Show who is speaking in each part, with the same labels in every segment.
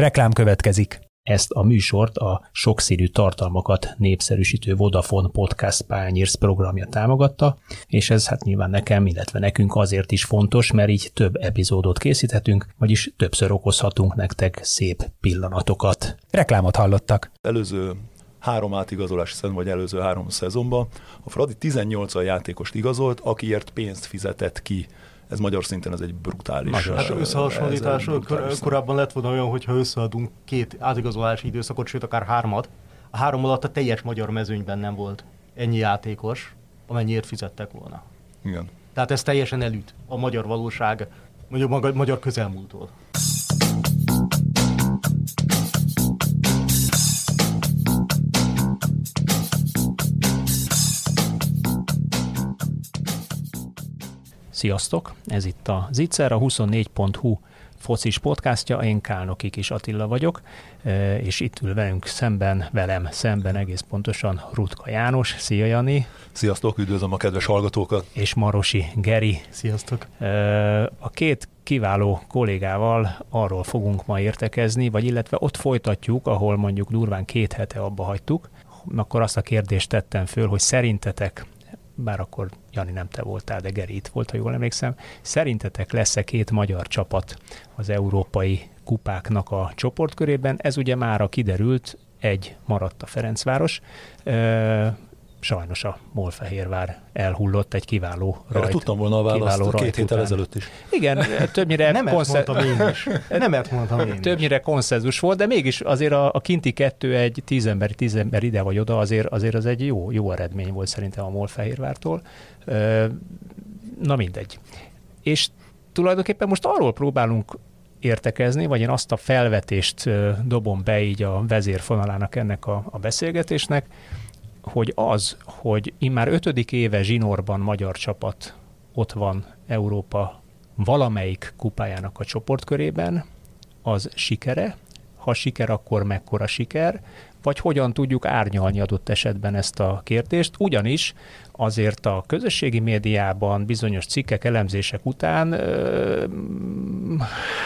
Speaker 1: Reklám következik. Ezt a műsort a sokszínű tartalmakat népszerűsítő Vodafone Podcast Pányérsz programja támogatta, és ez hát nyilván nekem, illetve nekünk azért is fontos, mert így több epizódot készíthetünk, vagyis többször okozhatunk nektek szép pillanatokat. Reklámot hallottak.
Speaker 2: Előző három átigazolási szezon, vagy előző három szezonban a Fradi 18 a játékost igazolt, akiért pénzt fizetett ki ez magyar szinten ez egy brutális.
Speaker 3: Magyar. Hát összehasonlítás, kor, korábban lett volna olyan, hogyha összeadunk két átigazolási időszakot, sőt akár hármat, a három alatt a teljes magyar mezőnyben nem volt ennyi játékos, amennyiért fizettek volna.
Speaker 2: Igen.
Speaker 3: Tehát ez teljesen elüt a magyar valóság, magyar, magyar közelmúltól.
Speaker 1: Sziasztok! Ez itt a Zicser, a 24.hu focis podcastja, én Kálnoki is Attila vagyok, e, és itt ül velünk szemben, velem szemben egész pontosan Rutka János. Szia Jani!
Speaker 2: Sziasztok, üdvözlöm a kedves hallgatókat!
Speaker 1: És Marosi Geri.
Speaker 3: Sziasztok!
Speaker 1: E, a két kiváló kollégával arról fogunk ma értekezni, vagy illetve ott folytatjuk, ahol mondjuk durván két hete abba hagytuk, akkor azt a kérdést tettem föl, hogy szerintetek bár akkor Jani nem te voltál, de Geri itt volt, ha jól emlékszem. Szerintetek lesz-e két magyar csapat az európai kupáknak a csoportkörében? Ez ugye már a kiderült, egy maradt a Ferencváros sajnos a Molfehérvár elhullott egy kiváló rajt. Erre
Speaker 2: tudtam volna a választ két héttel ezelőtt is.
Speaker 1: Igen, többnyire...
Speaker 3: Nem konsze... mondtam én is. Nem mondtam én
Speaker 1: Többnyire is. konszenzus volt, de mégis azért a, a kinti kettő egy tíz ember, tíz ember ide vagy oda, azért, azért az egy jó, jó eredmény volt szerintem a Molfehérvártól. Na mindegy. És tulajdonképpen most arról próbálunk értekezni, vagy én azt a felvetést dobom be így a vezérfonalának ennek a, a beszélgetésnek, hogy az, hogy immár ötödik éve zsinórban magyar csapat ott van Európa valamelyik kupájának a csoportkörében, az sikere, ha siker, akkor mekkora siker, vagy hogyan tudjuk árnyalni adott esetben ezt a kérdést, ugyanis azért a közösségi médiában bizonyos cikkek, elemzések után,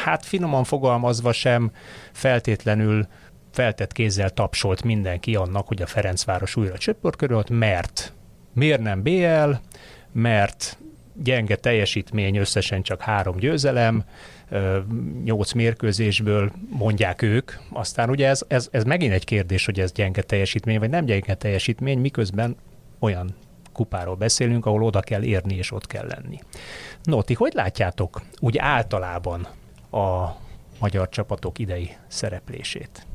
Speaker 1: hát finoman fogalmazva sem feltétlenül feltett kézzel tapsolt mindenki annak, hogy a Ferencváros újra csöpörkörölt, mert miért nem BL, mert gyenge teljesítmény, összesen csak három győzelem, nyolc mérkőzésből mondják ők. Aztán ugye ez, ez, ez megint egy kérdés, hogy ez gyenge teljesítmény, vagy nem gyenge teljesítmény, miközben olyan kupáról beszélünk, ahol oda kell érni, és ott kell lenni. No, ti hogy látjátok úgy általában a magyar csapatok idei szereplését?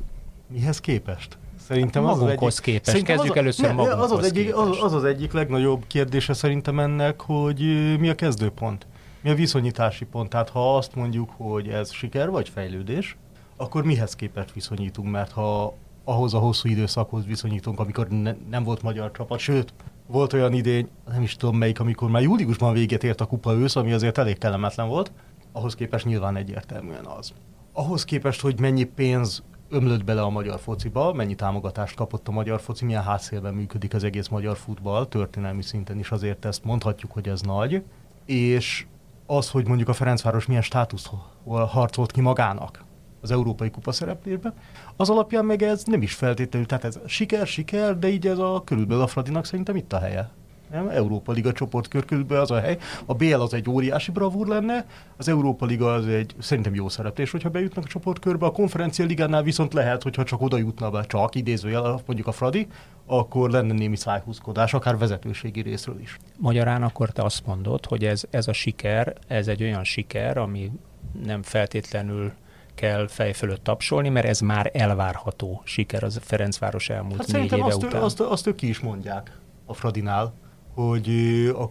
Speaker 3: Mihez képest? Szerintem
Speaker 1: az az egyik, képest. Szerintem Kezdjük az, először ne, magunkhoz
Speaker 3: az az, egyik, az, az az egyik legnagyobb kérdése szerintem ennek, hogy mi a kezdőpont? Mi a viszonyítási pont? Tehát ha azt mondjuk, hogy ez siker vagy fejlődés, akkor mihez képest viszonyítunk? Mert ha ahhoz a hosszú időszakhoz viszonyítunk, amikor ne, nem volt magyar csapat, sőt, volt olyan idény, nem is tudom melyik, amikor már júliusban véget ért a kupa ősz, ami azért elég kellemetlen volt, ahhoz képest nyilván egyértelműen az. Ahhoz képest, hogy mennyi pénz ömlött bele a magyar fociba, mennyi támogatást kapott a magyar foci, milyen hátszélben működik az egész magyar futball, történelmi szinten is azért ezt mondhatjuk, hogy ez nagy, és az, hogy mondjuk a Ferencváros milyen státuszt harcolt ki magának az Európai Kupa szereplésben, az alapján meg ez nem is feltétlenül, tehát ez siker, siker, de így ez a körülbelül a Fradinak szerintem itt a helye nem? Európa Liga csoportkör körülbelül az a hely. A BL az egy óriási bravúr lenne, az Európa Liga az egy szerintem jó szereplés, hogyha bejutnak a csoportkörbe. A konferencia ligánál viszont lehet, hogyha csak oda jutna be, csak idézőjel, mondjuk a Fradi, akkor lenne némi szájhúzkodás, akár vezetőségi részről is.
Speaker 1: Magyarán akkor te azt mondod, hogy ez, ez a siker, ez egy olyan siker, ami nem feltétlenül kell fej fölött tapsolni, mert ez már elvárható siker az Ferencváros elmúlt hát négy éve
Speaker 3: azt,
Speaker 1: után.
Speaker 3: Azt, azt ők ki is mondják a Fradinál, hogy a,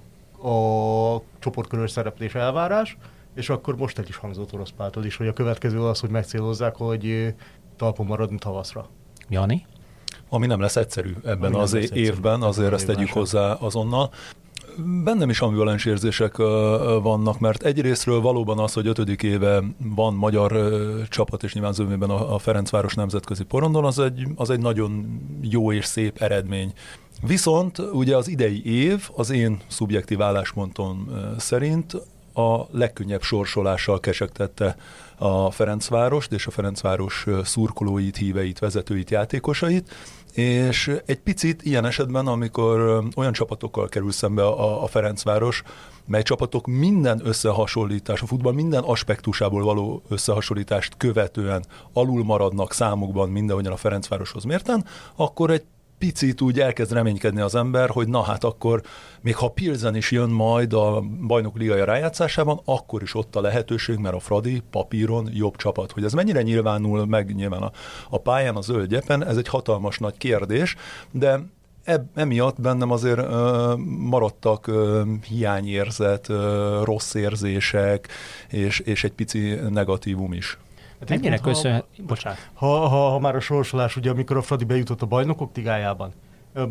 Speaker 3: a csoportkörös szereplés elvárás, és akkor most egy is hangzott orosz páltól is, hogy a következő az, hogy megcélozzák, hogy talpon maradni tavaszra.
Speaker 1: Jani?
Speaker 2: Ami nem lesz egyszerű ebben Ami az évben, egyszerű. azért ezt tegyük hozzá azonnal. Bennem is ambivalens érzések vannak, mert egyrésztről valóban az, hogy ötödik éve van magyar csapat, és nyilván zömében a Ferencváros nemzetközi porondon, az egy, az egy nagyon jó és szép eredmény. Viszont ugye az idei év az én szubjektív álláspontom szerint a legkönnyebb sorsolással kesegtette a Ferencvárost és a Ferencváros szurkolóit, híveit, vezetőit, játékosait, és egy picit ilyen esetben, amikor olyan csapatokkal kerül szembe a, a Ferencváros, mely csapatok minden összehasonlítás, a futball minden aspektusából való összehasonlítást követően alul maradnak számukban mindenhogyan a Ferencvároshoz mérten, akkor egy picit úgy elkezd reménykedni az ember, hogy na hát akkor még ha Pilsen is jön majd a bajnok ligaja rájátszásában, akkor is ott a lehetőség, mert a Fradi papíron jobb csapat. Hogy ez mennyire nyilvánul meg nyilván a, a pályán, a zöld gyepen, ez egy hatalmas nagy kérdés, de eb, emiatt bennem azért ö, maradtak ö, hiányérzet, ö, rossz érzések, és, és egy pici negatívum is.
Speaker 1: Hát Mennyire köszönhet... Bocsánat.
Speaker 3: Ha, ha, ha már a sorsolás, ugye amikor a Fradi bejutott a bajnokok tigájában,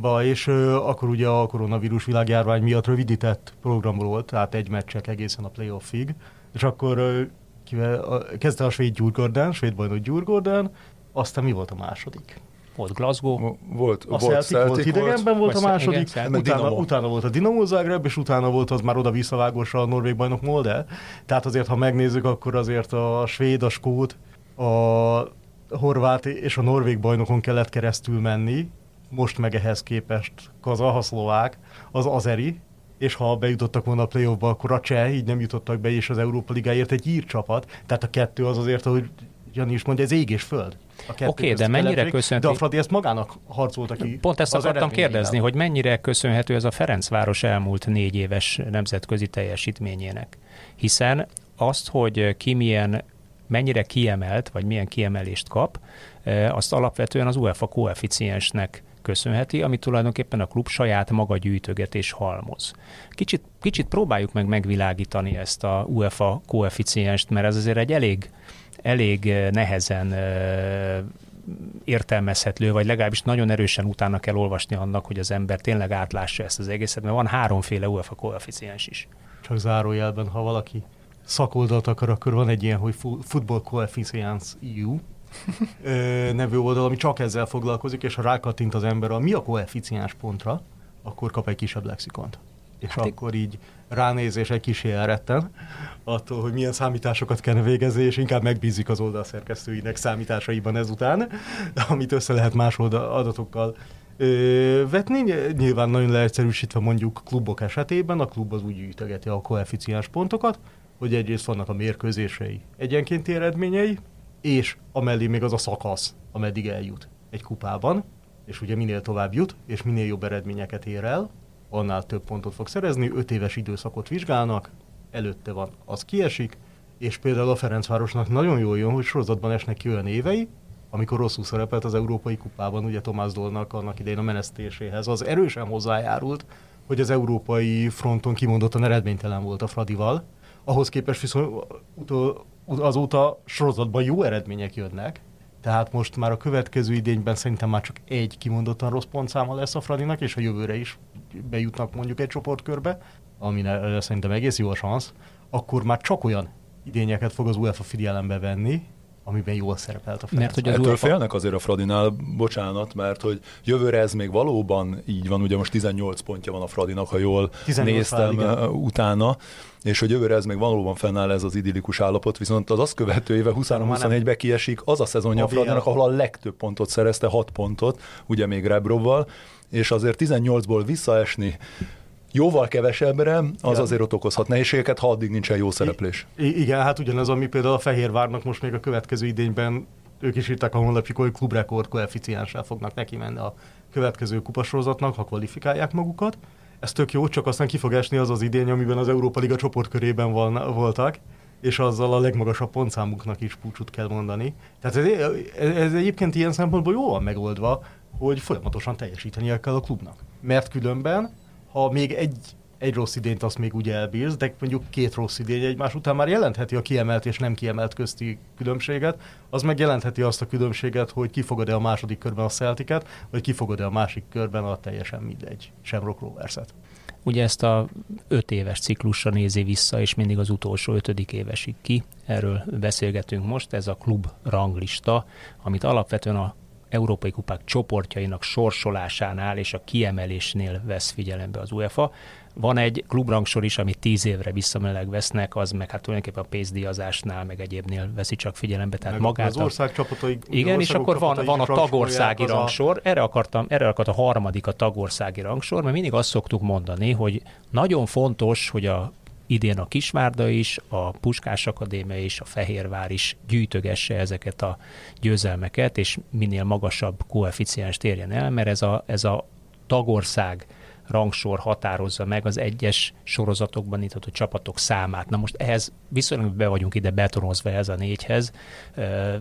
Speaker 3: Ba, és ö, akkor ugye a koronavírus világjárvány miatt rövidített program volt, tehát egy meccsek egészen a playoffig, és akkor ö, kivel, a, kezdte a svéd Gyurgordán, svéd bajnok Gyurgordán, aztán mi volt a második?
Speaker 1: Volt Glasgow.
Speaker 3: Volt, a volt Celtic, Celtic volt idegenben volt, volt a második, igen, utána, utána volt a Dinamo Zagreb, és utána volt az már oda visszavágós a norvég bajnok Molde. Tehát azért, ha megnézzük, akkor azért a svéd, a skót, a horvát és a norvég bajnokon kellett keresztül menni, most meg ehhez képest Kazah, a szlovák, az azeri, és ha bejutottak volna a playoffba, akkor a cseh, így nem jutottak be, és az Európa Ligáért egy ír csapat. Tehát a kettő az azért, ahogy Jani is mondja, ez ég és föld.
Speaker 1: Oké, okay, de mennyire köszönhető...
Speaker 3: De a Fradi ezt magának harcolta ki.
Speaker 1: Pont ezt akartam kérdezni, hogy mennyire köszönhető ez a Ferencváros elmúlt négy éves nemzetközi teljesítményének. Hiszen azt, hogy ki milyen, mennyire kiemelt, vagy milyen kiemelést kap, e, azt alapvetően az UEFA koeficiensnek köszönheti, ami tulajdonképpen a klub saját maga gyűjtöget és halmoz. Kicsit, kicsit próbáljuk meg megvilágítani ezt a UEFA koeficienst, mert ez azért egy elég elég eh, nehezen eh, értelmezhető, vagy legalábbis nagyon erősen utána kell olvasni annak, hogy az ember tényleg átlássa ezt az egészet, mert van háromféle UEFA koeficiens is.
Speaker 3: Csak zárójelben, ha valaki szakoldalt akar, akkor van egy ilyen, hogy Football Coefficients EU nevű oldal, ami csak ezzel foglalkozik, és ha rákattint az ember a mi a koeficiens pontra, akkor kap egy kisebb lexikont. És hát akkor így ránézés egy kis elretten attól, hogy milyen számításokat kell végezni, és inkább megbízik az oldalszerkesztőinek számításaiban ezután, amit össze lehet más adatokkal ö, vetni. Nyilván nagyon leegyszerűsítve mondjuk klubok esetében, a klub az úgy gyűjtögeti a koeficiens pontokat, hogy egyrészt vannak a mérkőzései egyenkénti eredményei, és amellé még az a szakasz, ameddig eljut egy kupában, és ugye minél tovább jut, és minél jobb eredményeket ér el, annál több pontot fog szerezni, 5 éves időszakot vizsgálnak, előtte van, az kiesik, és például a Ferencvárosnak nagyon jól jön, hogy sorozatban esnek ki olyan évei, amikor rosszul szerepelt az Európai Kupában, ugye Tomás Dolnak annak idején a menesztéséhez. Az erősen hozzájárult, hogy az európai fronton kimondottan eredménytelen volt a Fradival, ahhoz képest viszont azóta sorozatban jó eredmények jönnek, tehát most már a következő idényben szerintem már csak egy kimondottan rossz pontszáma lesz a Fradinak, és a jövőre is bejutnak mondjuk egy csoportkörbe, ami szerintem egész jó a szansz, akkor már csak olyan idényeket fog az UEFA figyelembe venni, amiben jól szerepelt a Ferenc. Mert
Speaker 2: hogy az Ettől UEFA... félnek azért a Fradinál, bocsánat, mert hogy jövőre ez még valóban így van, ugye most 18 pontja van a Fradinak, ha jól néztem fál, utána, és hogy jövőre ez még valóban fennáll ez az idillikus állapot, viszont az azt követő éve 23-21-be kiesik az a szezonja a, a Fradinak, ahol a legtöbb pontot szerezte, 6 pontot, ugye még Rebrovval, és azért 18-ból visszaesni jóval kevesebbre, az igen. azért ott okozhat nehézségeket, ha addig nincsen jó szereplés.
Speaker 3: I- igen, hát ugyanez, ami például a Fehérvárnak most még a következő idényben ők is írták a honlapjuk, hogy klubrekord koeficienssel fognak neki menni a következő kupasorozatnak, ha kvalifikálják magukat. Ez tök jó, csak aztán ki fog esni az az idény, amiben az Európa Liga csoportkörében voltak, és azzal a legmagasabb pontszámuknak is púcsút kell mondani. Tehát ez, ez, ez egyébként ilyen szempontból jól van megoldva, hogy folyamatosan teljesítenie kell a klubnak. Mert különben ha még egy, egy rossz idényt azt még úgy elbírsz, de mondjuk két rossz idény egymás után már jelentheti a kiemelt és nem kiemelt közti különbséget, az meg jelentheti azt a különbséget, hogy kifogad-e a második körben a Celticet, vagy kifogad-e a másik körben a teljesen mindegy Shamrock Rovers-et.
Speaker 1: Ugye ezt a öt éves ciklusra nézi vissza, és mindig az utolsó ötödik évesig ki. Erről beszélgetünk most, ez a klub ranglista, amit alapvetően a európai kupák csoportjainak sorsolásánál és a kiemelésnél vesz figyelembe az UEFA. Van egy klubrangsor is, amit tíz évre visszamenőleg vesznek, az meg hát tulajdonképpen a pénzdíjazásnál, meg egyébnél veszi csak figyelembe. Tehát
Speaker 3: meg
Speaker 1: magát
Speaker 3: az ország csapatai.
Speaker 1: Igen, és akkor van, van a tagországi rangsor, erre akartam, erre akart a harmadik a tagországi rangsor, mert mindig azt szoktuk mondani, hogy nagyon fontos, hogy a idén a Kisvárda is, a Puskás Akadémia is, a Fehérvár is gyűjtögesse ezeket a győzelmeket, és minél magasabb koeficiens érjen el, mert ez a, ez a tagország rangsor határozza meg az egyes sorozatokban indított csapatok számát. Na most ehhez viszonylag be vagyunk ide betonozva ez a négyhez,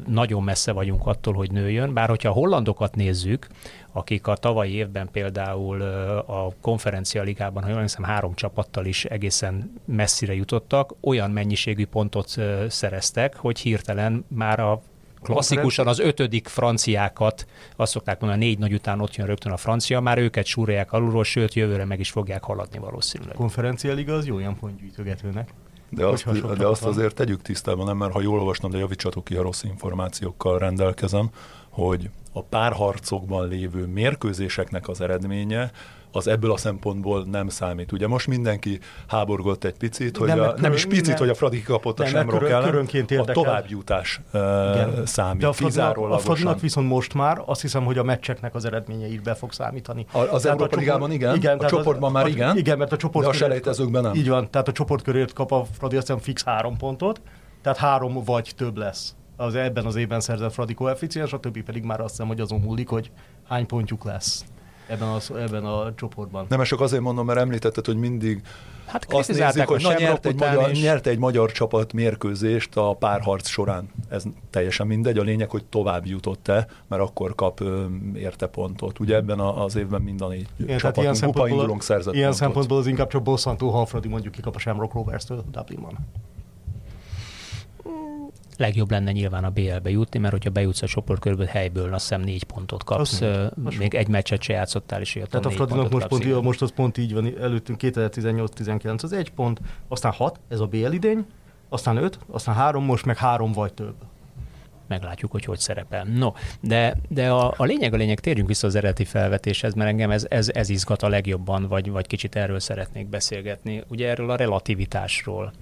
Speaker 1: nagyon messze vagyunk attól, hogy nőjön, bár hogyha a hollandokat nézzük, akik a tavalyi évben például a konferencia ligában, ha jól hiszem, három csapattal is egészen messzire jutottak, olyan mennyiségű pontot szereztek, hogy hirtelen már a klasszikusan az ötödik franciákat, azt szokták mondani, a négy nagy után ott jön rögtön a francia, már őket súrolják alulról, sőt jövőre meg is fogják haladni valószínűleg. A
Speaker 3: konferencia liga az jó ilyen pontgyűjtögetőnek.
Speaker 2: De azt, de azt azért tegyük tisztában, nem, mert ha jól olvastam, de javítsatok ki, a rossz információkkal rendelkezem, hogy a párharcokban lévő mérkőzéseknek az eredménye az ebből a szempontból nem számít. Ugye most mindenki háborgott egy picit, hogy nem, a, nem is picit, nem, hogy a Fradi kapott a semrok körön, ellen, a továbbjutás uh, számít. De a,
Speaker 3: Fradinak, a Fradinak viszont most már azt hiszem, hogy a meccseknek az eredménye így be fog számítani.
Speaker 2: A, az Európa Ligában igen, igen, a csoportban az, már igen,
Speaker 3: igen, mert a csoport
Speaker 2: de a selejtezőkben nem.
Speaker 3: Így van, tehát a csoportkörért kap a Fradi azt hiszem fix három pontot, tehát három vagy több lesz az ebben az évben szerzett Fradi koeficiens, a többi pedig már azt hiszem, hogy azon múlik, hogy hány pontjuk lesz ebben a, ebben a csoportban.
Speaker 2: Nem, csak azért mondom, mert említetted, hogy mindig hát azt nézik, hogy na, nyert, egy magyar, is. nyert egy magyar csapat mérkőzést a párharc során. Ez teljesen mindegy, a lényeg, hogy tovább jutott-e, mert akkor kap ö, érte pontot. Ugye ebben az évben minden négy Igen, csapatunk, ilyen szempontból, szerzett
Speaker 3: Ilyen pontot. szempontból az inkább csak bosszantó, ha Fradi mondjuk kikap a Shamrock Rovers-től Dublinban
Speaker 1: legjobb lenne nyilván a BL-be jutni, mert hogyha bejutsz a csoportkörből helyből, azt hiszem négy pontot kapsz. Azt még egy meccset se játszottál, és
Speaker 3: Tehát a Fradinak most, pont, most az pont így van, előttünk 2018-19 az egy pont, aztán hat, ez a BL idény, aztán öt, aztán három, most meg három vagy több
Speaker 1: meglátjuk, hogy hogy szerepel. No, de, de a, a lényeg a lényeg, térjünk vissza az eredeti felvetéshez, mert engem ez, ez, ez izgat a legjobban, vagy, vagy kicsit erről szeretnék beszélgetni, ugye erről a relativitásról.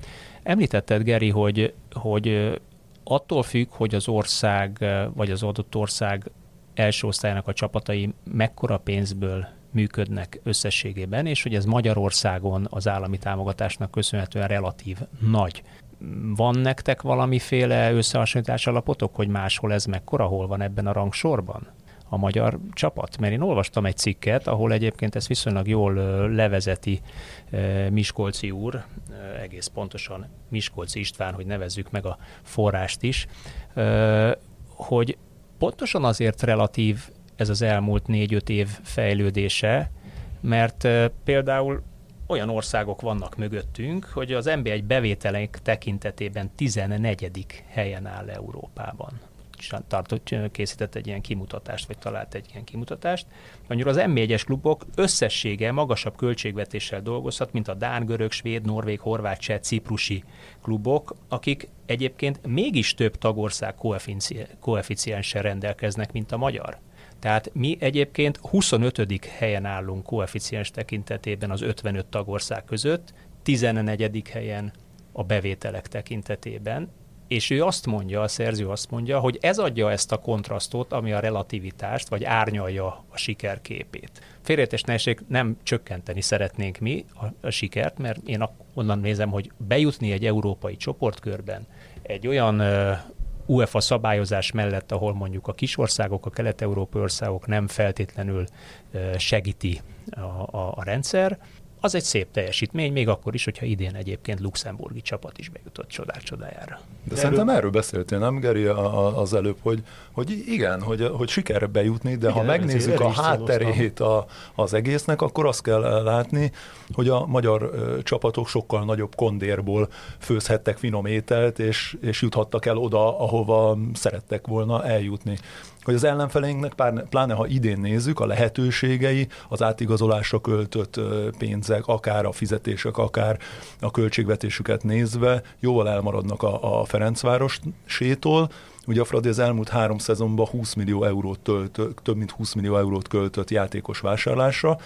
Speaker 1: Említetted, Geri, hogy, hogy attól függ, hogy az ország, vagy az adott ország első osztályának a csapatai mekkora pénzből működnek összességében, és hogy ez Magyarországon az állami támogatásnak köszönhetően relatív nagy. Van nektek valamiféle összehasonlítás alapotok, hogy máshol ez mekkora, hol van ebben a rangsorban? A magyar csapat? Mert én olvastam egy cikket, ahol egyébként ezt viszonylag jól levezeti Miskolci úr, egész pontosan Miskolci István, hogy nevezzük meg a forrást is, hogy pontosan azért relatív ez az elmúlt négy-öt év fejlődése, mert például olyan országok vannak mögöttünk, hogy az NB1 bevételek tekintetében 14. helyen áll Európában tartott, készített egy ilyen kimutatást, vagy talált egy ilyen kimutatást. Mondjuk az M4-es klubok összessége magasabb költségvetéssel dolgozhat, mint a Dán, Görög, Svéd, Norvég, Horvát, Cseh, Ciprusi klubok, akik egyébként mégis több tagország koeficienssel rendelkeznek, mint a magyar. Tehát mi egyébként 25. helyen állunk koeficiens tekintetében az 55 tagország között, 14. helyen a bevételek tekintetében, és ő azt mondja, a szerző azt mondja, hogy ez adja ezt a kontrasztot, ami a relativitást, vagy árnyalja a sikerképét. Félreértés nehézség nem csökkenteni szeretnénk mi a, a sikert, mert én onnan nézem, hogy bejutni egy európai csoportkörben egy olyan uh, UEFA szabályozás mellett, ahol mondjuk a kisországok, a kelet-európai országok nem feltétlenül segíti a, a, a rendszer, az egy szép teljesítmény, még akkor is, hogyha idén egyébként luxemburgi csapat is bejutott csodák csodájára.
Speaker 2: De, de szerintem erről beszéltél, nem Geri, az előbb, hogy, hogy igen, hogy, hogy sikerre bejutni, de igen, ha megnézzük a hátterét a, az egésznek, akkor azt kell látni, hogy a magyar csapatok sokkal nagyobb kondérból főzhettek finom ételt, és, és juthattak el oda, ahova szerettek volna eljutni hogy az ellenfeleinknek, pláne ha idén nézzük, a lehetőségei, az átigazolásra költött pénzek, akár a fizetések, akár a költségvetésüket nézve jóval elmaradnak a, a Ferencváros sétól, Ugye a Fradi az elmúlt három szezonban 20 millió eurót tölt, több mint 20 millió eurót költött játékos vásárlásra,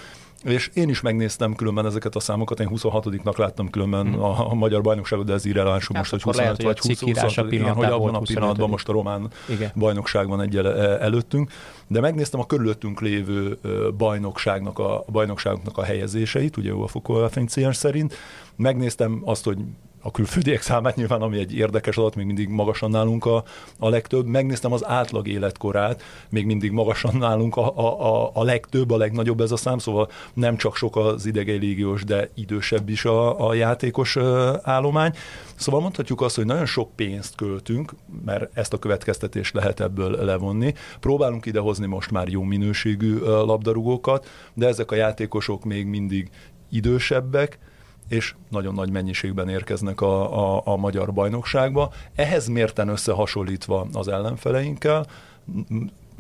Speaker 2: és én is megnéztem különben ezeket a számokat, én 26-nak láttam különben hmm. a, a magyar bajnokságot, de ez irreleváns, hogy most, hogy 25 lehet, vagy 20, 20, 20 igen, hogy abban a pillanatban most a román igen. bajnokság van egy előttünk, de megnéztem a körülöttünk lévő bajnokságnak a, a bajnokságoknak a helyezéseit, ugye a Fokó szerint, megnéztem azt, hogy a külföldiek számát nyilván, ami egy érdekes adat, még mindig magasan nálunk a, a legtöbb. Megnéztem az átlag életkorát, még mindig magasan nálunk a, a, a legtöbb, a legnagyobb ez a szám, szóval nem csak sok az idegei légiós, de idősebb is a, a játékos állomány. Szóval mondhatjuk azt, hogy nagyon sok pénzt költünk, mert ezt a következtetést lehet ebből levonni. Próbálunk idehozni most már jó minőségű labdarúgókat, de ezek a játékosok még mindig idősebbek, és nagyon nagy mennyiségben érkeznek a, a, a magyar bajnokságba. Ehhez mérten összehasonlítva az ellenfeleinkkel,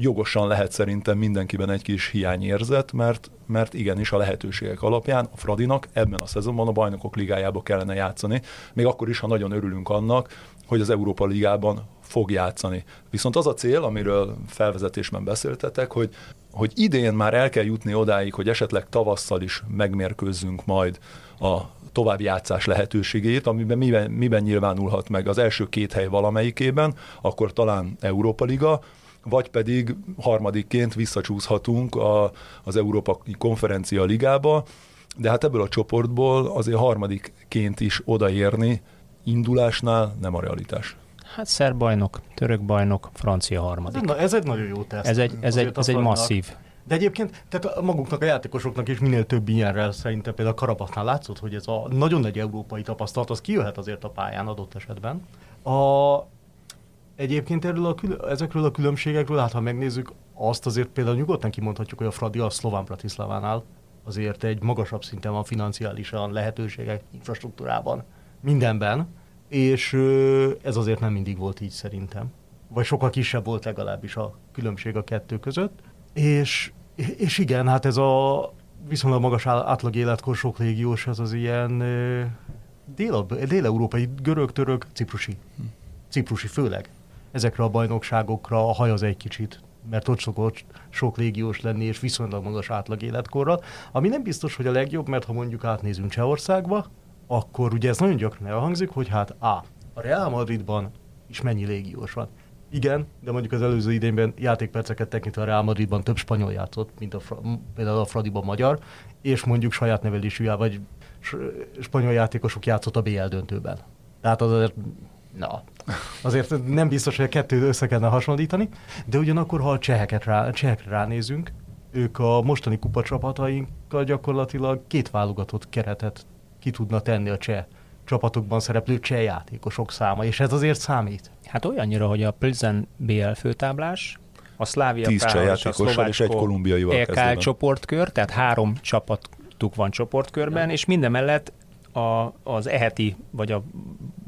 Speaker 2: jogosan lehet szerintem mindenkiben egy kis hiányérzet, mert, mert igenis a lehetőségek alapján a Fradinak ebben a szezonban a bajnokok ligájába kellene játszani, még akkor is, ha nagyon örülünk annak, hogy az Európa Ligában fog játszani. Viszont az a cél, amiről felvezetésben beszéltetek, hogy, hogy idén már el kell jutni odáig, hogy esetleg tavasszal is megmérkőzzünk majd a további játszás lehetőségét, amiben miben, miben nyilvánulhat meg az első két hely valamelyikében, akkor talán Európa Liga, vagy pedig harmadikként visszacsúszhatunk a, az Európa Konferencia Ligába, de hát ebből a csoportból azért harmadikként is odaérni indulásnál nem a realitás.
Speaker 1: Hát szerb bajnok, török bajnok, francia harmadik.
Speaker 3: Na, ez egy nagyon jó teszt.
Speaker 1: Ez egy, ez egy, ez egy masszív
Speaker 3: de egyébként, tehát maguknak a játékosoknak is minél több ilyenre szerintem például a Karabaknál látszott, hogy ez a nagyon nagy európai tapasztalat, az kijöhet azért a pályán adott esetben. A, egyébként erről a, ezekről a különbségekről, hát ha megnézzük, azt azért például nyugodtan kimondhatjuk, hogy a Fradi a szlován Bratislavánál azért egy magasabb szinten van financiálisan, lehetőségek, infrastruktúrában, mindenben, és ez azért nem mindig volt így szerintem. Vagy sokkal kisebb volt legalábbis a különbség a kettő között. És és igen, hát ez a viszonylag magas átlag életkor sok légiós, az az ilyen dél- dél-európai, görög, török, ciprusi. Ciprusi főleg. Ezekre a bajnokságokra a haj az egy kicsit, mert ott szokott sok légiós lenni, és viszonylag magas átlag életkorral, ami nem biztos, hogy a legjobb, mert ha mondjuk átnézünk Csehországba, akkor ugye ez nagyon gyakran elhangzik, hogy hát A. A Real Madridban is mennyi légiós van. Igen, de mondjuk az előző idényben játékperceket tekintve a Real Madridban több spanyol játszott, mint a, például a Fradiban magyar, és mondjuk saját nevelésű, vagy spanyol játékosok játszott a BL döntőben. Tehát az na, azért nem biztos, hogy a kettőt össze kellene hasonlítani, de ugyanakkor, ha a cseheket rá, csehekre ránézünk, ők a mostani kupacsapatainkkal gyakorlatilag két válogatott keretet ki tudna tenni a cseh csapatokban szereplő cseh játékosok száma, és ez azért számít.
Speaker 1: Hát olyannyira, hogy a Plzen BL főtáblás, a Szlávia
Speaker 2: Tíz Praha és a és egy kolumbiaival
Speaker 1: EKL csoportkör, tehát három csapatuk van csoportkörben, ja. és minden mellett a, az eheti, vagy a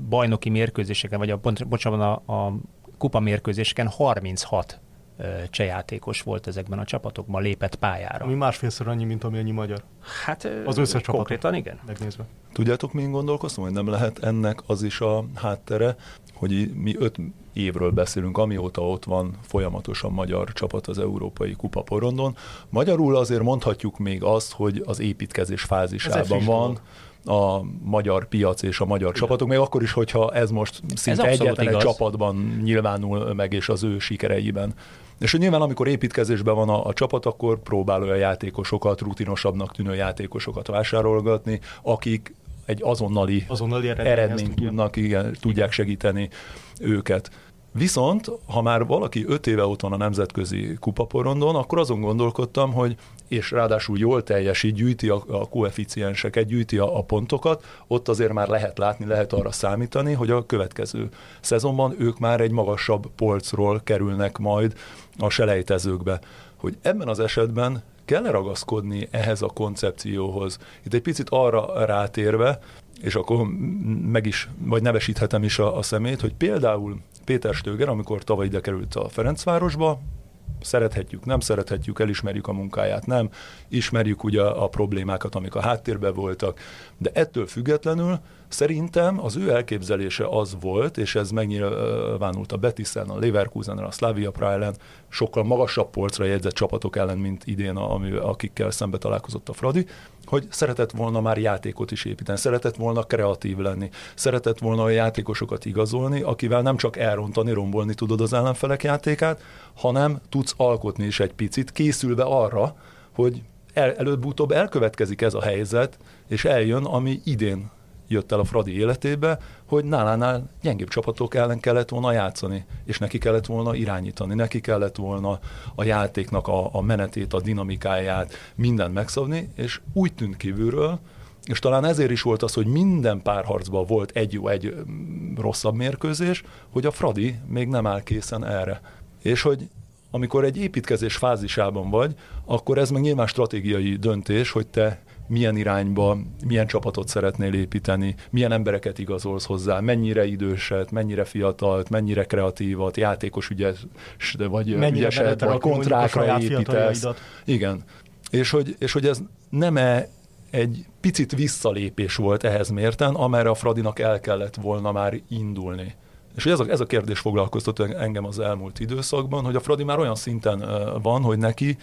Speaker 1: bajnoki mérkőzéseken, vagy a, bocsánat, a, a kupa mérkőzéseken 36 cseh játékos volt ezekben a csapatokban, lépett pályára.
Speaker 3: Ami másfélszer annyi, mint amennyi magyar.
Speaker 1: Hát az összes konkrétan igen.
Speaker 3: Megnézve.
Speaker 2: Tudjátok, mi gondolkoztam, hogy nem lehet ennek az is a háttere, hogy mi öt évről beszélünk, amióta ott van folyamatosan magyar csapat az Európai Kupa porondon. Magyarul azért mondhatjuk még azt, hogy az építkezés fázisában van. A magyar piac és a magyar Igen. csapatok, még akkor is, hogyha ez most szinte ez egyetlen egy csapatban nyilvánul meg, és az ő sikereiben. És hogy nyilván, amikor építkezésben van a, a csapat, akkor próbál olyan játékosokat, rutinosabbnak tűnő játékosokat vásárolgatni, akik egy azonnali, azonnali eredményt tudnak, igen, tudják segíteni őket. Viszont, ha már valaki öt éve ott van a nemzetközi kupaporondon, akkor azon gondolkodtam, hogy és ráadásul jól teljesít, gyűjti a, a koeficienseket, gyűjti a, a pontokat, ott azért már lehet látni, lehet arra számítani, hogy a következő szezonban ők már egy magasabb polcról kerülnek majd a selejtezőkbe. Hogy ebben az esetben kell ragaszkodni ehhez a koncepcióhoz. Itt egy picit arra rátérve, és akkor meg is, vagy nevesíthetem is a, a szemét, hogy például Péter Stöger, amikor tavaly ide került a Ferencvárosba, szerethetjük, nem szerethetjük, elismerjük a munkáját, nem, ismerjük ugye a problémákat, amik a háttérben voltak, de ettől függetlenül Szerintem az ő elképzelése az volt, és ez megnyilvánult a Betisen, a Leverkusen, a Slavia Praha sokkal magasabb polcra jegyzett csapatok ellen, mint idén, ami, akikkel szembe találkozott a Fradi, hogy szeretett volna már játékot is építeni, szeretett volna kreatív lenni, szeretett volna a játékosokat igazolni, akivel nem csak elrontani, rombolni tudod az ellenfelek játékát, hanem tudsz alkotni is egy picit, készülve arra, hogy el, előbb-utóbb elkövetkezik ez a helyzet, és eljön, ami idén jött el a Fradi életébe, hogy nálánál gyengébb csapatok ellen kellett volna játszani, és neki kellett volna irányítani, neki kellett volna a játéknak a, a menetét, a dinamikáját, mindent megszabni, és úgy tűnt kívülről, és talán ezért is volt az, hogy minden párharcban volt egy jó, egy mm, rosszabb mérkőzés, hogy a Fradi még nem áll készen erre. És hogy amikor egy építkezés fázisában vagy, akkor ez meg nyilván stratégiai döntés, hogy te milyen irányba, milyen csapatot szeretnél építeni, milyen embereket igazolsz hozzá, mennyire időset, mennyire fiatalt, mennyire kreatívat, játékos ügyes, vagy mennyire ügyeset, vagy kontrákra építesz. Igen. És hogy, és hogy ez nem-e egy picit visszalépés volt ehhez mérten, amerre a Fradinak el kellett volna már indulni. És ez a, ez a kérdés foglalkoztat engem az elmúlt időszakban, hogy a Fradi már olyan szinten van, hogy neki